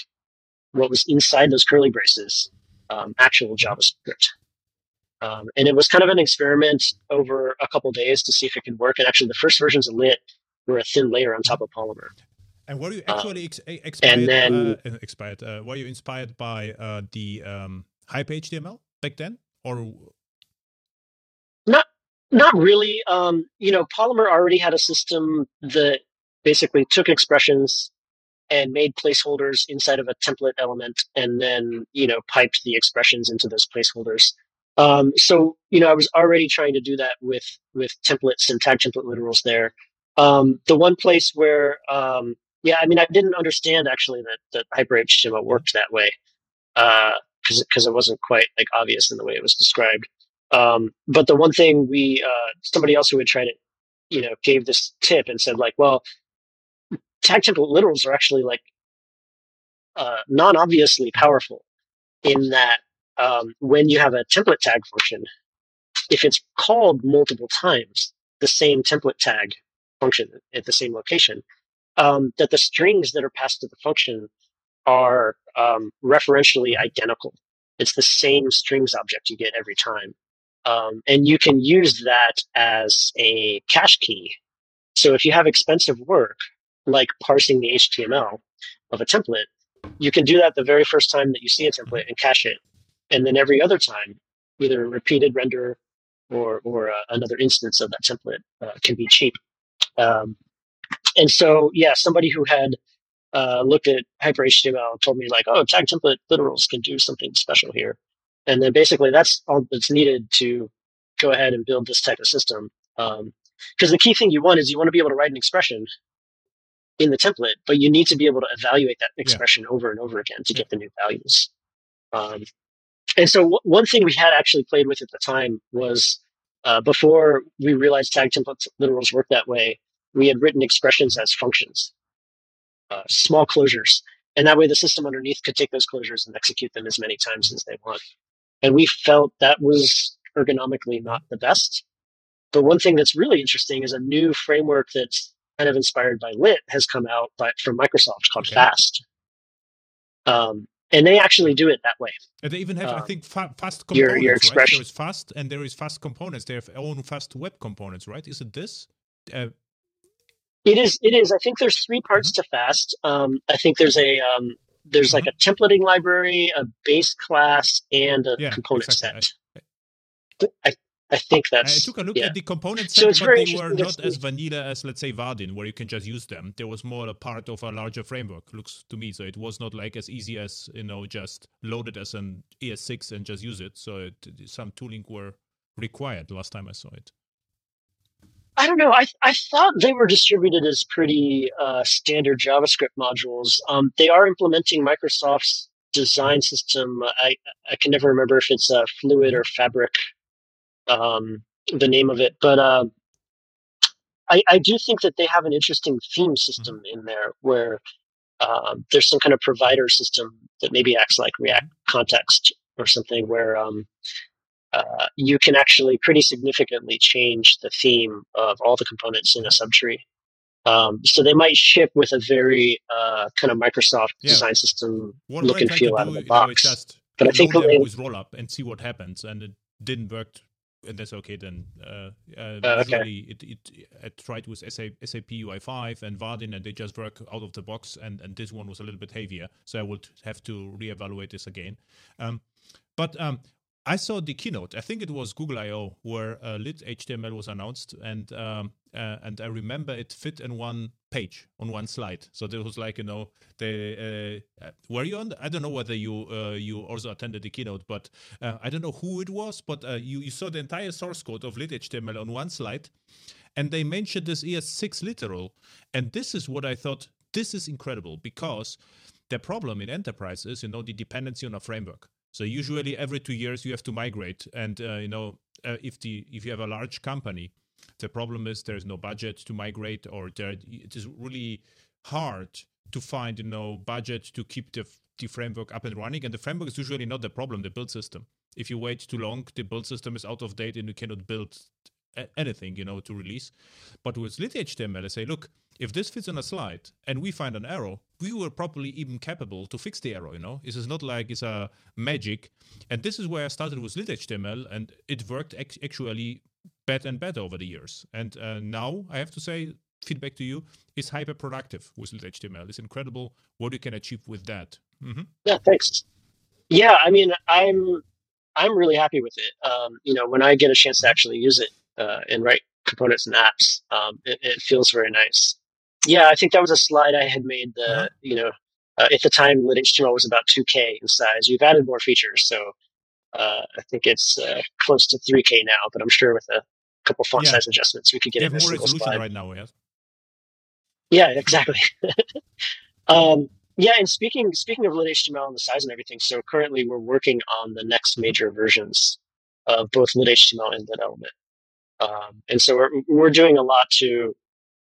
what was inside those curly braces um, actual JavaScript. Um, and it was kind of an experiment over a couple days to see if it could work. And actually, the first versions of Lit were a thin layer on top of Polymer. And were you um, actually ex- expired, and then, uh, expired uh, were you inspired by uh, the um, HyperHTML back then, or not? Really. Um, you know, Polymer already had a system that basically took expressions and made placeholders inside of a template element and then, you know, piped the expressions into those placeholders. Um, so, you know, I was already trying to do that with, with templates and tag template literals there. Um, the one place where, um, yeah, I mean, I didn't understand actually that, that hyper HTML worked that way. Uh, cause, cause it wasn't quite like obvious in the way it was described. Um, but the one thing we, uh, somebody else who had tried it, you know, gave this tip and said like, well, tag template literals are actually like uh, non-obviously powerful in that um, when you have a template tag function, if it's called multiple times, the same template tag function at the same location, um, that the strings that are passed to the function are um, referentially identical. It's the same strings object you get every time. Um, and you can use that as a cache key. So if you have expensive work, like parsing the HTML of a template, you can do that the very first time that you see a template and cache it. And then every other time, either a repeated render or, or uh, another instance of that template uh, can be cheap. Um, and so, yeah, somebody who had uh, looked at Hyper HTML told me like, oh, tag template literals can do something special here. And then basically that's all that's needed to go ahead and build this type of system. Because um, the key thing you want is you want to be able to write an expression in the template, but you need to be able to evaluate that expression yeah. over and over again to yeah. get the new values. Um, and so w- one thing we had actually played with at the time was uh, before we realized tag template literals work that way, we had written expressions as functions, uh, small closures. And that way the system underneath could take those closures and execute them as many times as they want. And we felt that was ergonomically not the best. But one thing that's really interesting is a new framework that's kind of inspired by Lit has come out by, from Microsoft called okay. Fast. Um, and they actually do it that way. And they even have, I um, think, fa- fast components. Your, your expression. Right? There is fast, and there is fast components. They have own fast web components, right? Is it this? Uh, it is. It is. I think there's three parts mm-hmm. to fast. Um, I think there's a um, there's mm-hmm. like a templating library, a base class, and a yeah, component exactly. set. I, I, I think that's. I took a look yeah. at the components, so but they were not as vanilla as, let's say, Vaadin, where you can just use them. There was more a part of a larger framework, looks to me. So it was not like as easy as you know just load it as an ES6 and just use it. So it, some tooling were required last time I saw it. I don't know. I I thought they were distributed as pretty uh, standard JavaScript modules. Um, they are implementing Microsoft's design system. I I can never remember if it's a Fluid or Fabric um, the name of it. But uh, I, I, do think that they have an interesting theme mm-hmm. system in there where uh, there's some kind of provider system that maybe acts like React context or something where um, uh, you can actually pretty significantly change the theme of all the components in a subtree. Um, so they might ship with a very uh, kind of Microsoft yeah. design system what look and feel out of the box. Just but I think with roll up and see what happens, and it didn't work and that's okay then. Uh, uh, uh okay. it, it, it tried with SAP, SAP UI5 and Vaadin, and they just work out of the box. And, and this one was a little bit heavier, so I would have to reevaluate this again. Um, but um, I saw the keynote. I think it was Google I/O where uh, Lit HTML was announced, and um, uh, and I remember it fit in one page on one slide. So there was like you know they uh, were you on? The, I don't know whether you uh, you also attended the keynote, but uh, I don't know who it was. But uh, you you saw the entire source code of Lit HTML on one slide, and they mentioned this ES6 literal, and this is what I thought. This is incredible because the problem in enterprise is you know the dependency on a framework so usually every two years you have to migrate, and uh, you know uh, if the if you have a large company, the problem is there's no budget to migrate, or there, it is really hard to find you know budget to keep the the framework up and running. And the framework is usually not the problem, the build system. If you wait too long, the build system is out of date and you cannot build anything, you know, to release. But with lit HTML, I say, look, if this fits on a slide and we find an error, we were probably even capable to fix the error. You know, this is not like it's a magic. And this is where I started with lit HTML, and it worked actually better and better over the years. And uh, now I have to say, feedback to you is hyper productive with lit HTML. It's incredible what you can achieve with that. Mm-hmm. Yeah, thanks. Yeah, I mean, I'm I'm really happy with it. Um, you know, when I get a chance to actually use it uh, and write components and apps, um, it, it, feels very nice. Yeah, I think that was a slide I had made. The uh-huh. you know, uh, at the time, lit HTML was about 2K in size. We've added more features, so uh, I think it's uh, close to 3K now. But I'm sure with a couple font yeah. size adjustments, we could get it more resolution slide. right now. Yes. Yeah, exactly. um, yeah, and speaking speaking of lit HTML and the size and everything, so currently we're working on the next major versions of both lit HTML and lit element. Um, and so we're we're doing a lot to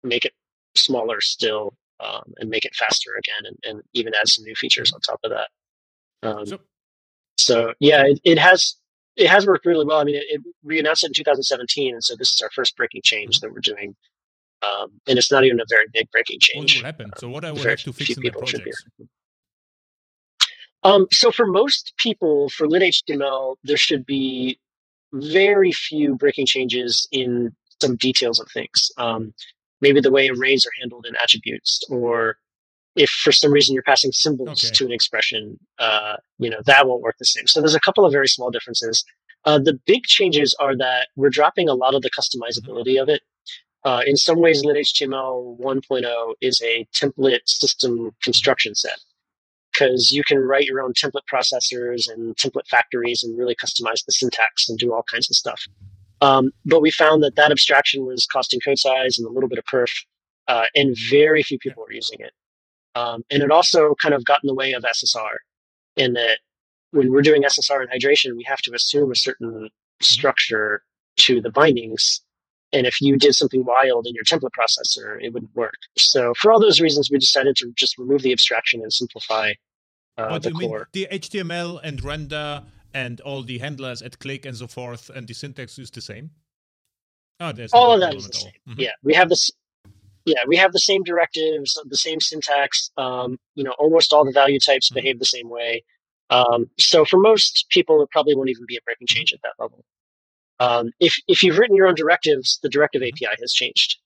make it smaller still um, and make it faster again, and, and, even add some new features on top of that. Um, so, so, yeah, it, it, has it has worked really well. I mean, it, it, we announced it in 2017, and so this is our first breaking change mm-hmm. that we're doing. Um, and it's not even a very big breaking change. What will happen? So, what I would have to fix in the project? Um, so, for most people, for lit HTML, there should be very few breaking changes in some details of things. Um, maybe the way arrays are handled in attributes, or if for some reason you're passing symbols okay. to an expression, uh, you know that won't work the same. So there's a couple of very small differences. Uh, the big changes are that we're dropping a lot of the customizability of it. Uh, in some ways, lit-HTML 1.0 is a template system construction set because you can write your own template processors and template factories and really customize the syntax and do all kinds of stuff. Um, but we found that that abstraction was costing code size and a little bit of perf, uh, and very few people were using it. Um, and it also kind of got in the way of SSR in that when we're doing SSR and hydration, we have to assume a certain structure to the bindings. And if you did something wild in your template processor, it wouldn't work. So for all those reasons, we decided to just remove the abstraction and simplify uh, what the do you core. mean? The HTML and render and all the handlers at click and so forth, and the syntax is the same. Oh, there's all of that is the same. Mm-hmm. Yeah, we have this. Yeah, we have the same directives, the same syntax. Um, you know, almost all the value types mm-hmm. behave the same way. Um, so for most people, it probably won't even be a breaking change at that level. Um, if if you've written your own directives, the directive mm-hmm. API has changed,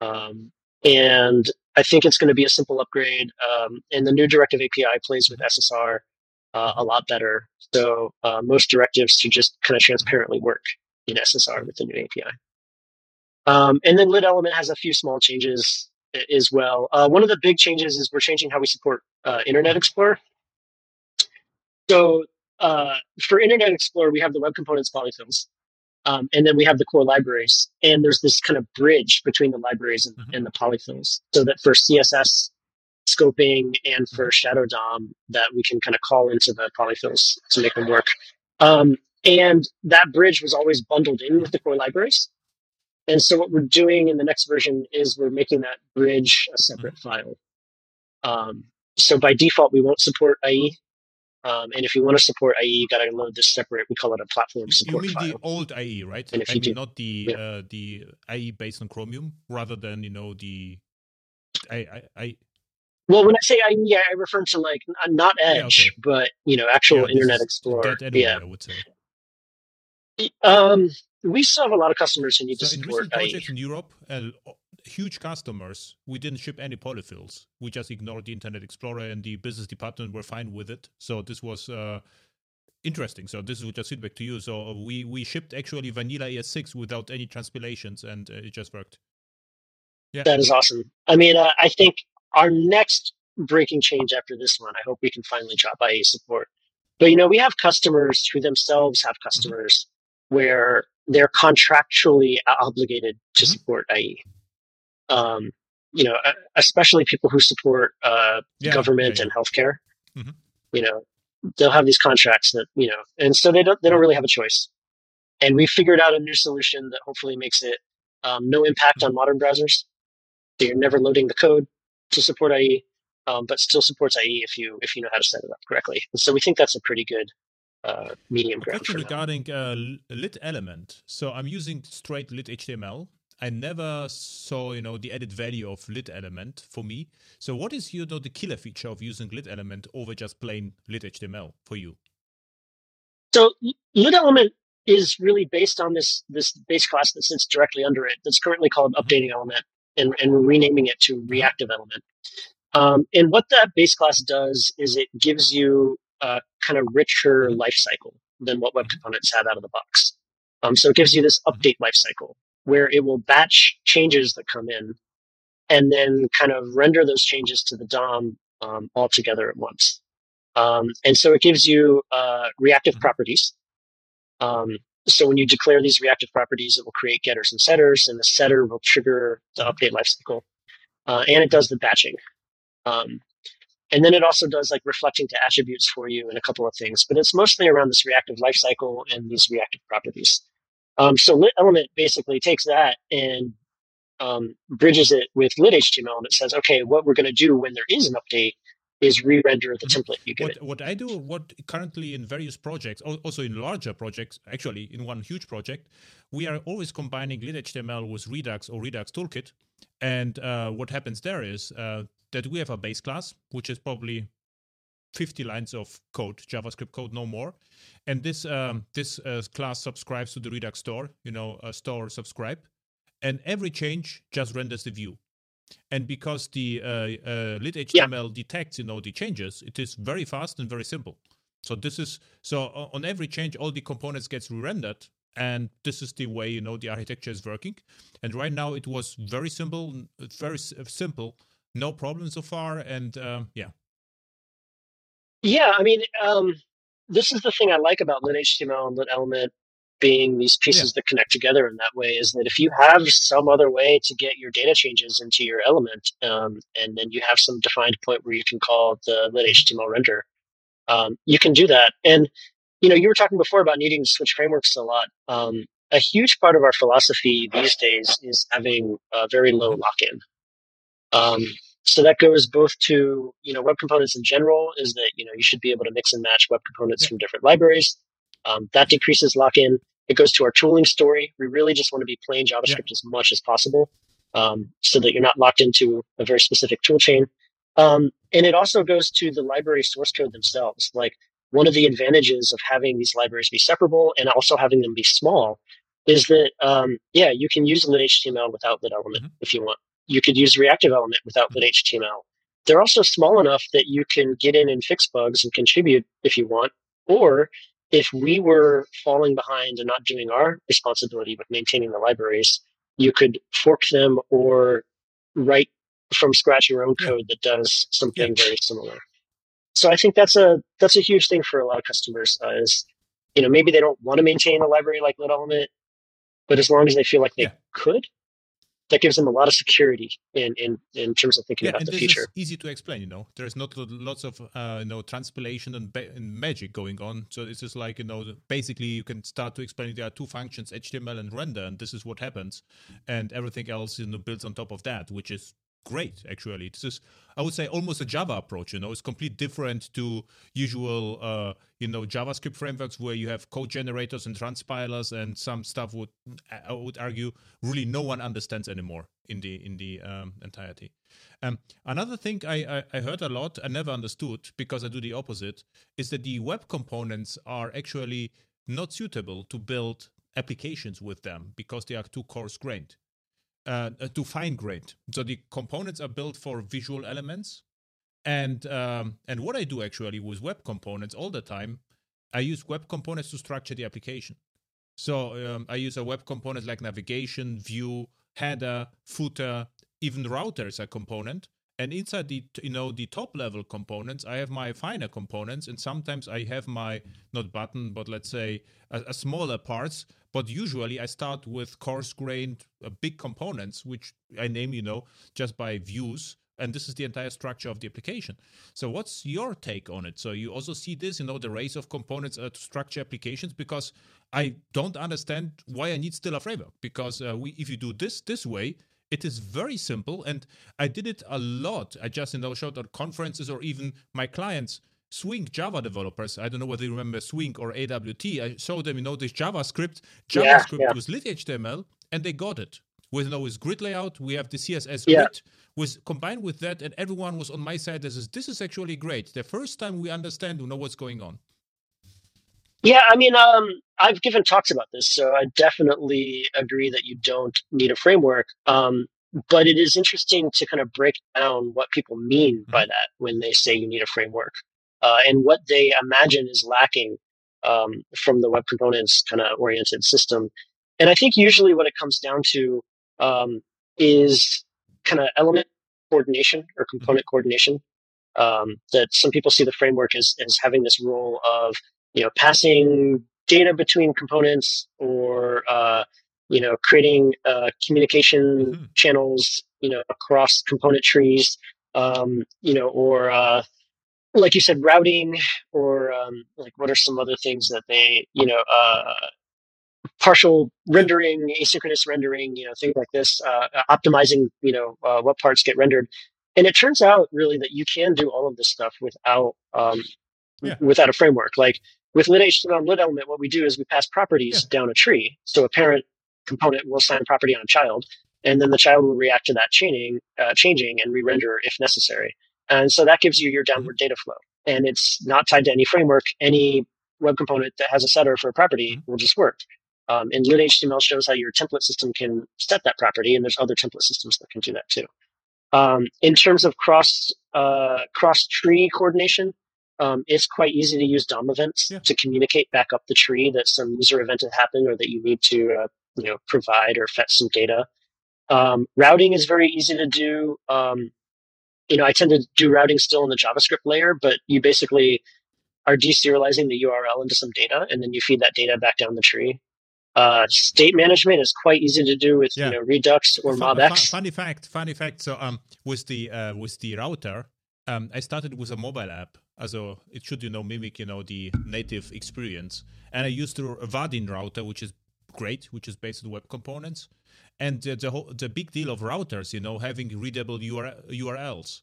um, and I think it's going to be a simple upgrade. Um, and the new directive API plays with SSR uh, a lot better. So uh, most directives should just kind of transparently work in SSR with the new API. Um, and then lit element has a few small changes as well. Uh, one of the big changes is we're changing how we support uh, Internet Explorer. So uh, for Internet Explorer, we have the web components polyfills. Um, and then we have the core libraries, and there's this kind of bridge between the libraries and, mm-hmm. and the polyfills, so that for CSS scoping and for mm-hmm. Shadow DOM that we can kind of call into the polyfills to make them work. Um, and that bridge was always bundled in with the core libraries. And so what we're doing in the next version is we're making that bridge a separate mm-hmm. file. Um, so by default, we won't support IE. Um, and if you want to support IE, you got to load this separate. We call it a platform support. You mean file. the old IE, right? And if I you mean, do, not the yeah. uh, the IE based on Chromium, rather than you know the I, I, I well, when I say I, yeah, I refer to like not Edge, yeah, okay. but you know, actual yeah, Internet Explorer. Anyway, yeah, I would say. Um, we still have a lot of customers who need so to support. In recent projects in Europe, uh, huge customers, we didn't ship any polyfills. We just ignored the Internet Explorer, and the business department were fine with it. So this was uh, interesting. So this is just feedback to you. So we we shipped actually vanilla ES6 without any transpilations, and uh, it just worked. Yeah, that is awesome. I mean, uh, I think our next breaking change after this one, I hope we can finally drop IE support. But you know, we have customers who themselves have customers mm-hmm. where they're contractually obligated to mm-hmm. support IE. Um, you know, especially people who support uh, yeah, government yeah, and healthcare. Mm-hmm. You know, they'll have these contracts that you know, and so they don't they don't really have a choice. And we figured out a new solution that hopefully makes it um, no impact on mm-hmm. modern browsers. So you're never loading the code to support IE, um, but still supports IE if you if you know how to set it up correctly. And so we think that's a pretty good uh, medium ground. Question regarding uh, lit element. So I'm using straight lit HTML. I never saw, you know, the added value of lit element for me. So what is, you know, the killer feature of using lit element over just plain lit HTML for you? So lit element is really based on this this base class that sits directly under it. That's currently called mm-hmm. updating element, and, and we're renaming it to reactive element. Um, and what that base class does is it gives you a kind of richer mm-hmm. life cycle than what web mm-hmm. components have out of the box. Um, so it gives you this update life cycle where it will batch changes that come in and then kind of render those changes to the DOM um, all together at once. Um, and so it gives you uh, reactive mm-hmm. properties. Um, so when you declare these reactive properties, it will create getters and setters, and the setter will trigger the update lifecycle. Uh, and it does the batching. Um, and then it also does like reflecting to attributes for you and a couple of things, but it's mostly around this reactive lifecycle and these reactive properties. Um, so lit element basically takes that and um, bridges it with lit HTML and it says, okay, what we're going to do when there is an update is re-render the mm-hmm. template you get. What, what, I do, what currently in various projects, also in larger projects, actually in one huge project, we are always combining lit HTML with Redux or Redux Toolkit. And uh, what happens there is uh, that we have a base class, which is probably 50 lines of code, JavaScript code, no more. And this um, this uh, class subscribes to the Redux store, you know, uh, store subscribe, and every change just renders the view. And because the uh, uh, lit HTML yeah. detects, you know, the changes, it is very fast and very simple. So this is so on every change, all the components gets re-rendered, and this is the way you know the architecture is working. And right now, it was very simple, very simple, no problem so far, and um, yeah. Yeah, I mean, um, this is the thing I like about lit HTML and lit element being these pieces yeah. that connect together in that way is that if you have some other way to get your data changes into your element, um, and then you have some defined point where you can call the lit HTML render, um, you can do that. And you know, you were talking before about needing to switch frameworks a lot. Um, a huge part of our philosophy these days is having a very low lock-in. So that goes both to you know web components in general is that you know you should be able to mix and match web components yeah. from different libraries um, that decreases lock-in it goes to our tooling story. We really just want to be plain JavaScript yeah. as much as possible um, so that you're not locked into a very specific tool chain. Um, and it also goes to the library source code themselves. Like one of the advantages of having these libraries be separable and also having them be small is that, um, yeah, you can use lit HTML without lit element mm-hmm. if you want. You could use reactive element without lit HTML. They're also small enough that you can get in and fix bugs and contribute if you want, or if we were falling behind and not doing our responsibility with maintaining the libraries, you could fork them or write from scratch your own code that does something very similar. So I think that's a that's a huge thing for a lot of customers. Uh, is you know maybe they don't want to maintain a library like Lit Element, but as long as they feel like they yeah. could, that gives them a lot of security in in, in terms of thinking yeah, about the future. easy to explain, you know. There's not lots of uh, you know transpilation and, and, magic going on. So it's just like you know, basically you can start to explain there are two functions, HTML and render, and this is what happens, and everything else you know builds on top of that, which is great actually. This is i would say almost a java approach you know? It's completely different to usual uh you know javascript frameworks where you have code generators and transpilers and some stuff would i would argue really no one understands anymore in the in the um, entirety. Um, another thing I, I, I heard a lot i never understood because i do the opposite is that the web components are actually not suitable to build applications with them because they are too coarse grained uh, to fine grained. So the components are built for visual elements, and um, and what I do actually with web components all the time, I use web components to structure the application. So um, I use a web component like navigation, view, header, footer, even router is a component. And inside the you know the top level components, I have my finer components, and sometimes I have my not button, but let's say a, a smaller parts but usually I start with coarse grained uh, big components, which I name, you know, just by views. And this is the entire structure of the application. So, what's your take on it? So, you also see this, you know, the race of components uh, to structure applications because I don't understand why I need still a framework. Because uh, we, if you do this this way, it is very simple, and I did it a lot. I just you know showed at conferences or even my clients Swing Java developers. I don't know whether you remember Swing or AWT. I showed them, you know, this JavaScript, JavaScript yeah, yeah. with lit HTML, and they got it. With you know, with grid layout, we have the CSS yeah. grid. Was combined with that, and everyone was on my side. This is this is actually great. The first time we understand, we know what's going on. Yeah, I mean, um, I've given talks about this, so I definitely agree that you don't need a framework. Um, but it is interesting to kind of break down what people mean by mm-hmm. that when they say you need a framework uh, and what they imagine is lacking um, from the web components kind of oriented system. And I think usually what it comes down to um, is kind of element coordination or mm-hmm. component coordination. Um, that some people see the framework as, as having this role of you know passing data between components or uh, you know, creating uh, communication mm-hmm. channels, you know, across component trees, um, you know, or uh, like you said, routing, or um, like what are some other things that they, you know, uh, partial rendering, asynchronous rendering, you know, things like this, uh, optimizing, you know, uh, what parts get rendered. And it turns out really that you can do all of this stuff without um, yeah. without a framework. Like with lit HTML and lit element, what we do is we pass properties yeah. down a tree. So a parent component will assign property on a child, and then the child will react to that chaining, uh, changing and re-render if necessary. And so that gives you your downward data flow. And it's not tied to any framework. Any web component that has a setter for a property mm-hmm. will just work. Um, and lit HTML shows how your template system can set that property, and there's other template systems that can do that too. Um, in terms of cross uh, cross tree coordination, um, it's quite easy to use DOM events yeah. to communicate back up the tree that some user event has happened or that you need to uh, you know provide or fetch some data. Um, routing is very easy to do. Um, you know, I tend to do routing still in the JavaScript layer, but you basically are deserializing the URL into some data, and then you feed that data back down the tree. Uh, state management is quite easy to do with yeah. you know Redux or fun, MobX. funny fact, funny fact. So um, with the uh, with the router, um, I started with a mobile app. Also, it should you know mimic you know the native experience, and I used the Vaadin router, which is great, which is based on web components, and the the, whole, the big deal of routers, you know, having readable URLs.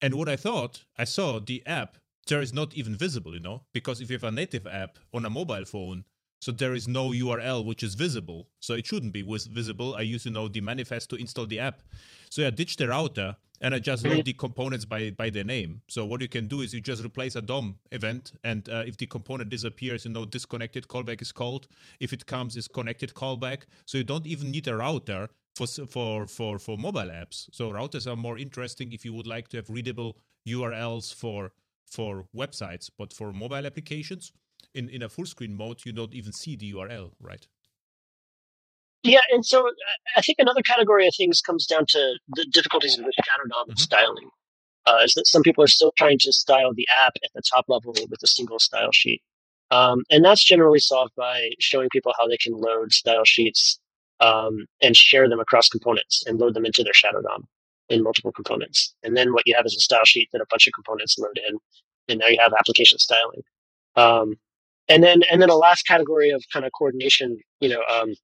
And what I thought, I saw the app there is not even visible, you know, because if you have a native app on a mobile phone, so there is no URL which is visible. So it shouldn't be visible. I use, you know, the manifest to install the app. So I ditched the router and I just load the components by by their name. So what you can do is you just replace a DOM event, and uh, if the component disappears, you know, disconnected callback is called. If it comes, is connected callback. So you don't even need a router for for for for mobile apps. So routers are more interesting if you would like to have readable URLs for for websites, but for mobile applications, in in a full screen mode, you don't even see the URL, right? Yeah, and so I think another category of things comes down to the difficulties with shadow DOM mm-hmm. styling. Uh, is that some people are still trying to style the app at the top level with a single style sheet. Um, and that's generally solved by showing people how they can load style sheets um, and share them across components and load them into their shadow DOM in multiple components. And then what you have is a style sheet that a bunch of components load in, and now you have application styling. Um, and then, and then a last category of kind of coordination, you know, um,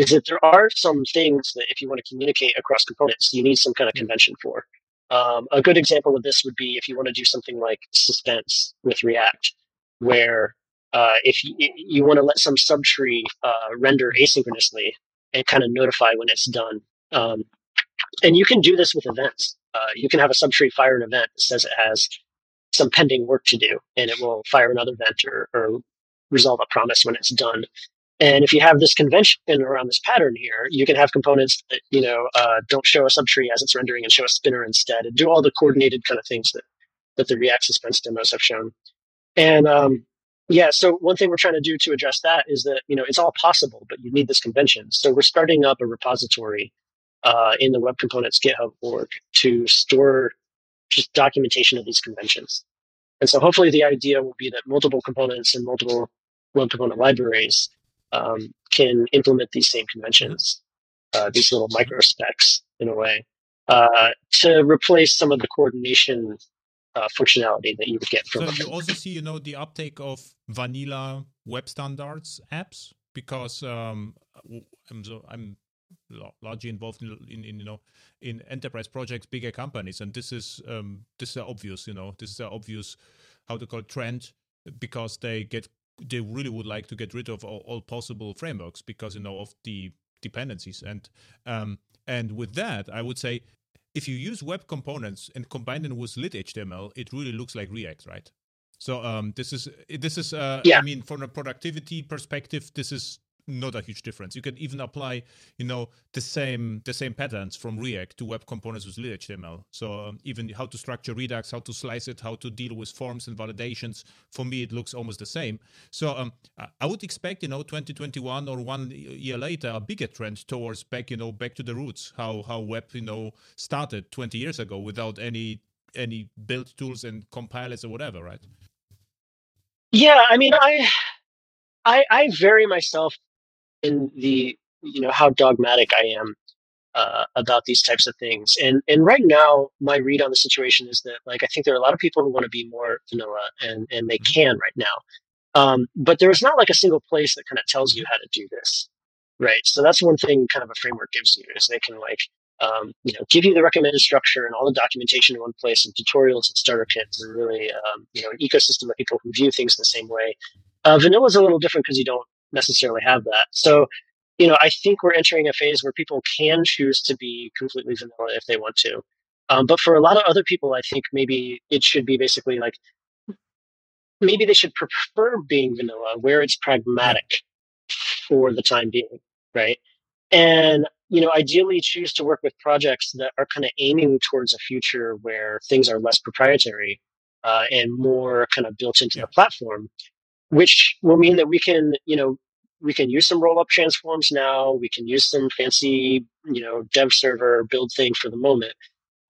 is that there are some things that if you want to communicate across components, you need some kind of convention for. Um, a good example of this would be if you want to do something like suspense with React, where uh, if you, you, want to let some subtree uh, render asynchronously and kind of notify when it's done. Um, and you can do this with events. Uh, you can have a subtree fire an event that says it has some pending work to do, and it will fire another event or, or resolve a promise when it's done. And if you have this convention around this pattern here, you can have components that you know uh, don't show a subtree as it's rendering and show a spinner instead, and do all the coordinated kind of things that that the React suspense demos have shown. And um, yeah, so one thing we're trying to do to address that is that you know it's all possible, but you need this convention. So we're starting up a repository uh, in the Web Components GitHub org to store just documentation of these conventions. And so hopefully the idea will be that multiple components and multiple web component libraries um, can implement these same conventions, uh, these little micro specs in a way, uh, to replace some of the coordination uh, functionality that you would get from. So you also see, you know, the uptake of vanilla web standards apps because um, I'm so I'm largely involved in, in, in, you know in enterprise projects, bigger companies, and this is um, this is obvious. You know, this is obvious how to call it, trend because they get they really would like to get rid of all, all possible frameworks because you know of the dependencies and um, and with that i would say if you use web components and combine them with lit html it really looks like react right so um, this is this is uh, yeah. i mean from a productivity perspective this is not a huge difference. You can even apply, you know, the same the same patterns from React to web components with lit-html. So um, even how to structure Redux, how to slice it, how to deal with forms and validations. For me, it looks almost the same. So um, I would expect, you know, 2021 or one year later, a bigger trend towards back, you know, back to the roots. How how web, you know, started 20 years ago without any any build tools and compilers or whatever, right? Yeah, I mean, I I, I vary myself in the you know how dogmatic I am uh, about these types of things. And and right now, my read on the situation is that like I think there are a lot of people who want to be more vanilla, and and they mm-hmm. can right now. Um, but there's not like a single place that kind of tells you how to do this, right? So that's one thing kind of a framework gives you is they can like um, you know give you the recommended structure and all the documentation in one place and tutorials and starter kits and really um, you know an ecosystem of people who view things the same way. Uh, vanilla is a little different because you don't necessarily have that. So, you know, I think we're entering a phase where people can choose to be completely vanilla if they want to. Um, but for a lot of other people, I think maybe it should be basically like maybe they should prefer being vanilla where it's pragmatic for the time being, right? And you know, ideally choose to work with projects that are kind of aiming towards a future where things are less proprietary uh, and more kind of built into yeah. the platform which will mean that we can, you know, we can use some roll up transforms now. We can use some fancy, you know, dev server build thing for the moment.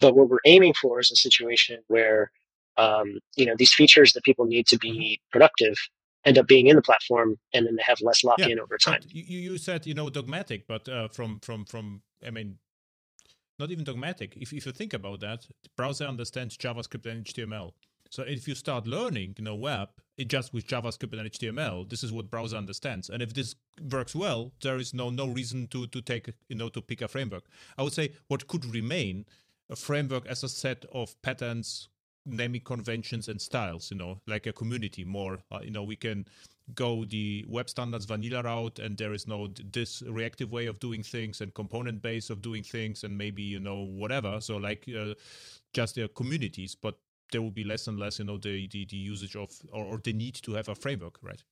But what we're aiming for is a situation where, um, you know, these features that people need to be productive end up being in the platform, and then they have less lock in yeah, over time. You, you said you know dogmatic, but uh, from from from I mean, not even dogmatic. If if you think about that, the browser understands JavaScript and HTML. So if you start learning, you know, web it just with JavaScript and HTML, this is what browser understands. And if this works well, there is no no reason to to take you know to pick a framework. I would say what could remain a framework as a set of patterns, naming conventions, and styles. You know, like a community more. Uh, you know, we can go the web standards vanilla route and there is no this reactive way of doing things and component base of doing things and maybe you know whatever so like uh, just their communities but there will be less and less, you know, the the, the usage of or, or the need to have a framework, right?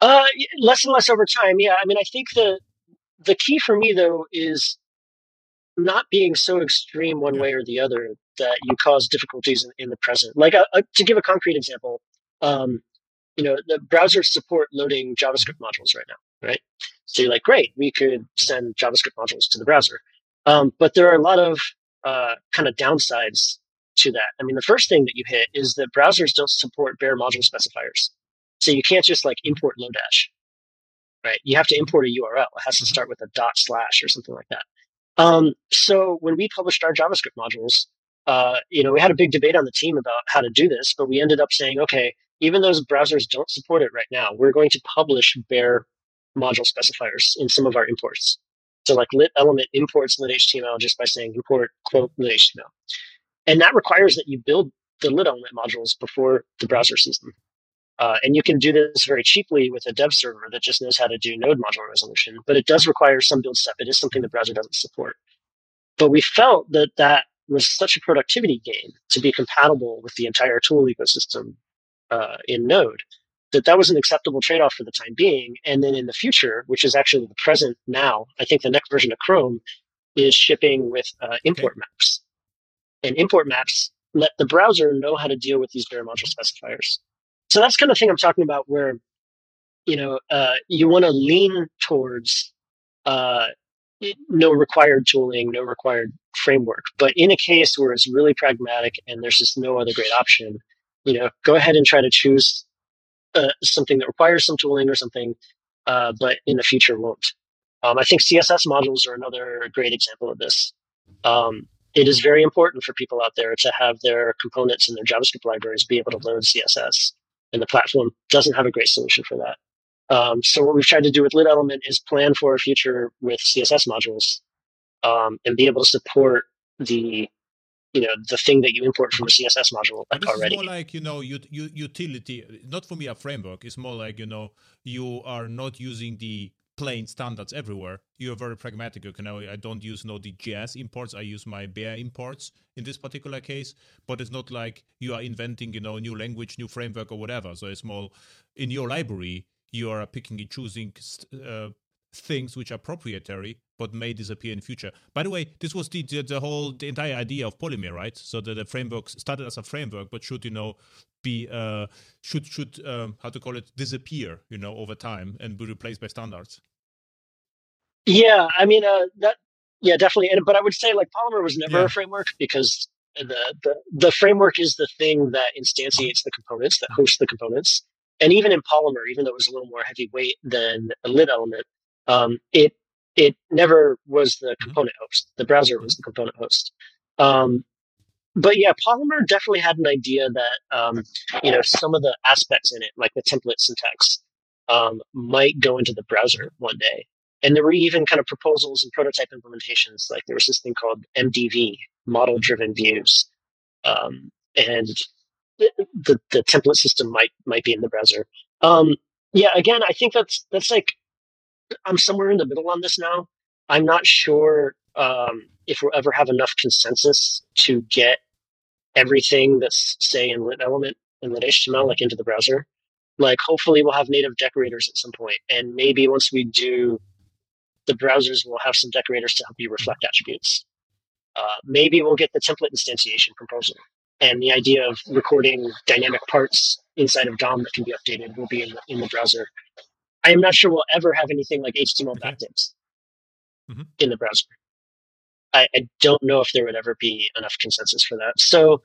Uh, less and less over time. Yeah, I mean, I think the the key for me though is not being so extreme one yeah. way or the other that you cause difficulties in, in the present. Like uh, uh, to give a concrete example, um, you know, the browsers support loading JavaScript modules right now, right? So you're like, great, we could send JavaScript modules to the browser. Um, but there are a lot of uh, kind of downsides to that. I mean, the first thing that you hit is that browsers don't support bare module specifiers. So you can't just like import Lodash, right? You have to import a URL. It has to mm-hmm. start with a dot slash or something like that. Um, so when we published our JavaScript modules, uh, you know, we had a big debate on the team about how to do this, but we ended up saying, okay, even those browsers don't support it right now, we're going to publish bare module specifiers in some of our imports. So like lit element imports lit HTML just by saying import quote lit HTML. And that requires that you build the lit element modules before the browser sees them. Uh, and you can do this very cheaply with a dev server that just knows how to do node module resolution, but it does require some build step. It is something the browser doesn't support. But we felt that that was such a productivity gain to be compatible with the entire tool ecosystem uh, in Node that that was an acceptable trade-off for the time being. And then in the future, which is actually the present now, I think the next version of Chrome is shipping with uh, import okay. maps and import maps let the browser know how to deal with these bare module specifiers. So that's kind of thing I'm talking about where, you know, uh, you want to lean towards uh, no required tooling, no required framework. But in a case where it's really pragmatic and there's just no other great option, you know, go ahead and try to choose uh, something that requires some tooling or something, uh, but in the future won't. Um, I think CSS modules are another great example of this. Um, it is very important for people out there to have their components in their JavaScript libraries be able to load CSS. And the platform doesn't have a great solution for that. Um, so what we've tried to do with Lit Element is plan for a future with CSS modules um, and be able to support the you know the thing that you import from a css module like, this already is more like you know you, you, utility not for me a framework it's more like you know you are not using the plain standards everywhere you're very pragmatic you know i don't use no js imports i use my bare imports in this particular case but it's not like you are inventing you know new language new framework or whatever so it's more in your library you are picking and choosing uh, things which are proprietary but may disappear in future. By the way, this was the, the, the whole the entire idea of Polymer, right? So that the framework started as a framework, but should you know be uh should should um, how to call it disappear, you know, over time and be replaced by standards. Yeah, I mean uh, that yeah definitely. And, but I would say like Polymer was never yeah. a framework because the, the the framework is the thing that instantiates the components that hosts the components. And even in Polymer, even though it was a little more heavyweight than a lit element, um, it it never was the mm-hmm. component host. The browser was the component host. Um, but yeah, Polymer definitely had an idea that um, you know some of the aspects in it, like the template syntax, um, might go into the browser one day. And there were even kind of proposals and prototype implementations. Like there was this thing called MDV, model driven views, um, and the, the, template system might might be in the browser. Um, yeah, again, I think that's that's like I'm somewhere in the middle on this now. I'm not sure um, if we'll ever have enough consensus to get everything that's say in lit element and lit HTML like into the browser. Like hopefully we'll have native decorators at some point, and maybe once we do, the browsers will have some decorators to help you reflect attributes. Uh, maybe we'll get the template instantiation proposal, and the idea of recording dynamic parts inside of DOM that can be updated will be in the, in the browser. I am not sure we'll ever have anything like HTML okay. backticks mm-hmm. in the browser. I, I, don't know if there would ever be enough consensus for that. So,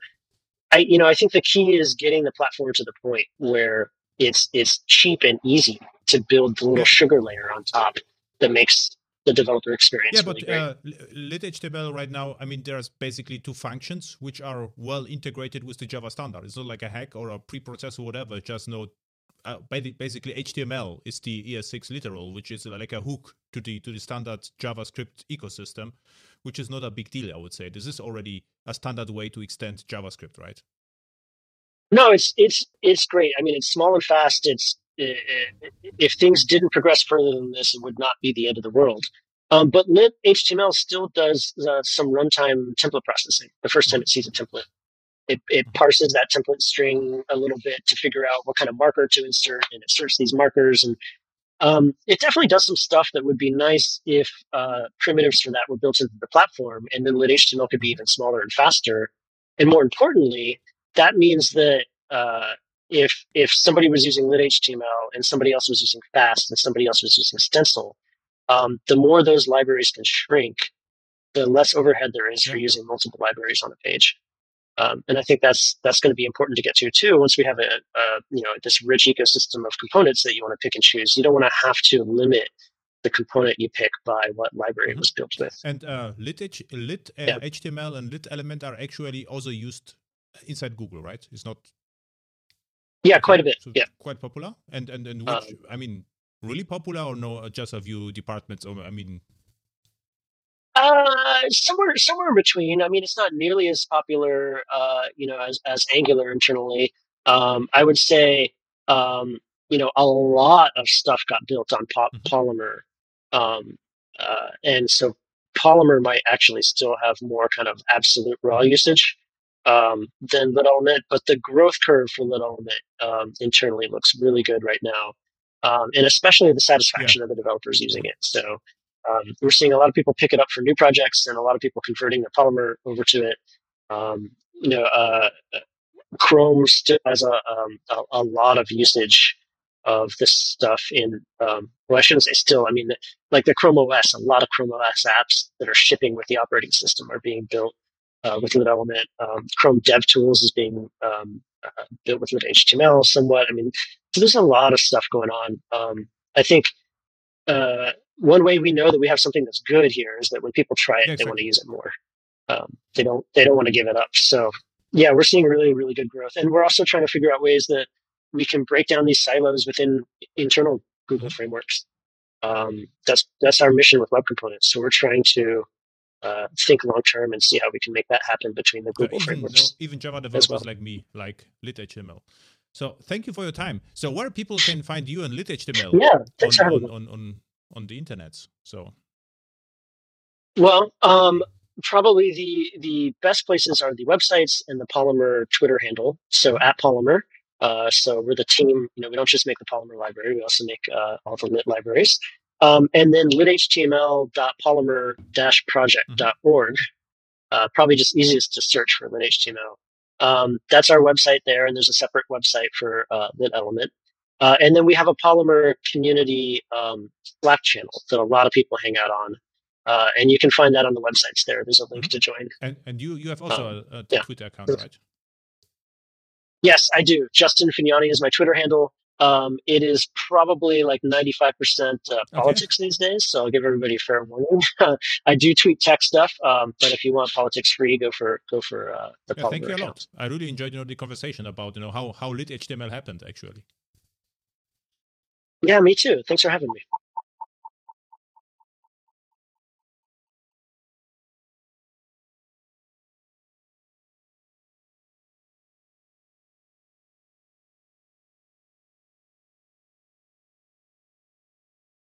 I you know I think the key is getting the platform to the point where it's it's cheap and easy to build the little sugar layer on top that makes the developer experience. Yeah, really but uh, lit HTML right now, I mean, there's basically two functions which are well integrated with the Java standard. It's not like a hack or a preprocess or whatever. Just no, uh, basically HTML is the ES6 literal, which is like a hook to the to the standard JavaScript ecosystem, which is not a big deal, I would say. This is already a standard way to extend JavaScript, right? No, it's it's it's great. I mean, it's small and fast. It's if things didn't progress further than this, it would not be the end of the world. Um, but lit HTML still does uh, some runtime template processing the first time it sees a template. It, it parses that template string a little bit to figure out what kind of marker to insert, and it inserts these markers. And um, it definitely does some stuff that would be nice if uh, primitives for that were built into the platform, and then lit HTML could be even smaller and faster. And more importantly, that means that uh, if if somebody was using lit HTML and somebody else was using Fast and somebody else was using Stencil, um, the more those libraries can shrink, the less overhead there is for using multiple libraries on a page. Um, and I think that's that's going to be important to get to too. Once we have a, a, you know this rich ecosystem of components that you want to pick and choose, you don't want to have to limit the component you pick by what library mm-hmm. it was built with. And uh, lit, H- lit uh, yeah. HTML and lit element are actually also used inside Google, right? It's not. Yeah, quite a bit. Yeah, quite popular. And and and which um, I mean, really popular or no? Just a few departments. Or I mean, uh, somewhere somewhere in between. I mean, it's not nearly as popular, uh, you know, as as Angular internally. Um, I would say, um, you know, a lot of stuff got built on pop- mm-hmm. Polymer, um, uh, and so Polymer might actually still have more kind of absolute raw mm-hmm. usage um, than Lit Element, but the growth curve for Lit Element um, internally looks really good right now, um, and especially the satisfaction yeah. of the developers using it. So um, we're seeing a lot of people pick it up for new projects and a lot of people converting their Polymer over to it. Um, you know, uh, Chrome still has a, um, a, a, lot of usage of this stuff in, um, well, I shouldn't say still, I mean, like the Chrome OS, a lot of Chrome OS apps that are shipping with the operating system are being built uh, with Lit Element. Um, Chrome DevTools is being um, uh, built with Lit HTML somewhat. I mean, so there's a lot of stuff going on. I think uh, one way we know that we have something that's good here is that when people try it, they want to use it more. Um, they don't they don't want to give it up. So yeah, we're seeing really really good growth, and we're also trying to figure out ways that we can break down these silos within internal Google mm-hmm. frameworks. Um, that's that's our mission with web components. So we're trying to uh, think long term and see how we can make that happen between the Google even, frameworks. No, even Java developers well. like me like lit-html. So thank you for your time. So where people can find you and lit-html Yeah, thanks on, for having on, on, on, on the internet. So Well, um, probably the the best places are the websites and the Polymer Twitter handle. So at Polymer. Uh, so we're the team. You know, we don't just make the Polymer library; we also make uh, all the lit libraries. Um, and then lithtml.polymer-project.org. Uh, probably just easiest to search for lit-html. Um, that's our website there, and there's a separate website for uh, lit element. Uh, and then we have a Polymer community um, Slack channel that a lot of people hang out on. Uh, and you can find that on the websites there. There's a link Mhm. to join. and and you you have also Um, a, a yeah. Twitter account, right? Yes, I do. Justin Fagnani is my Twitter handle. Um, it is probably like 95% uh, politics these days, so I'll give everybody a fair warning. I do tweet tech stuff, um, but if you want politics free, go for go for uh, the Yeah, thank you a account. lot. I really enjoyed you know the conversation about you know how how lit HTML happened actually. Yeah, me too. Thanks for having me.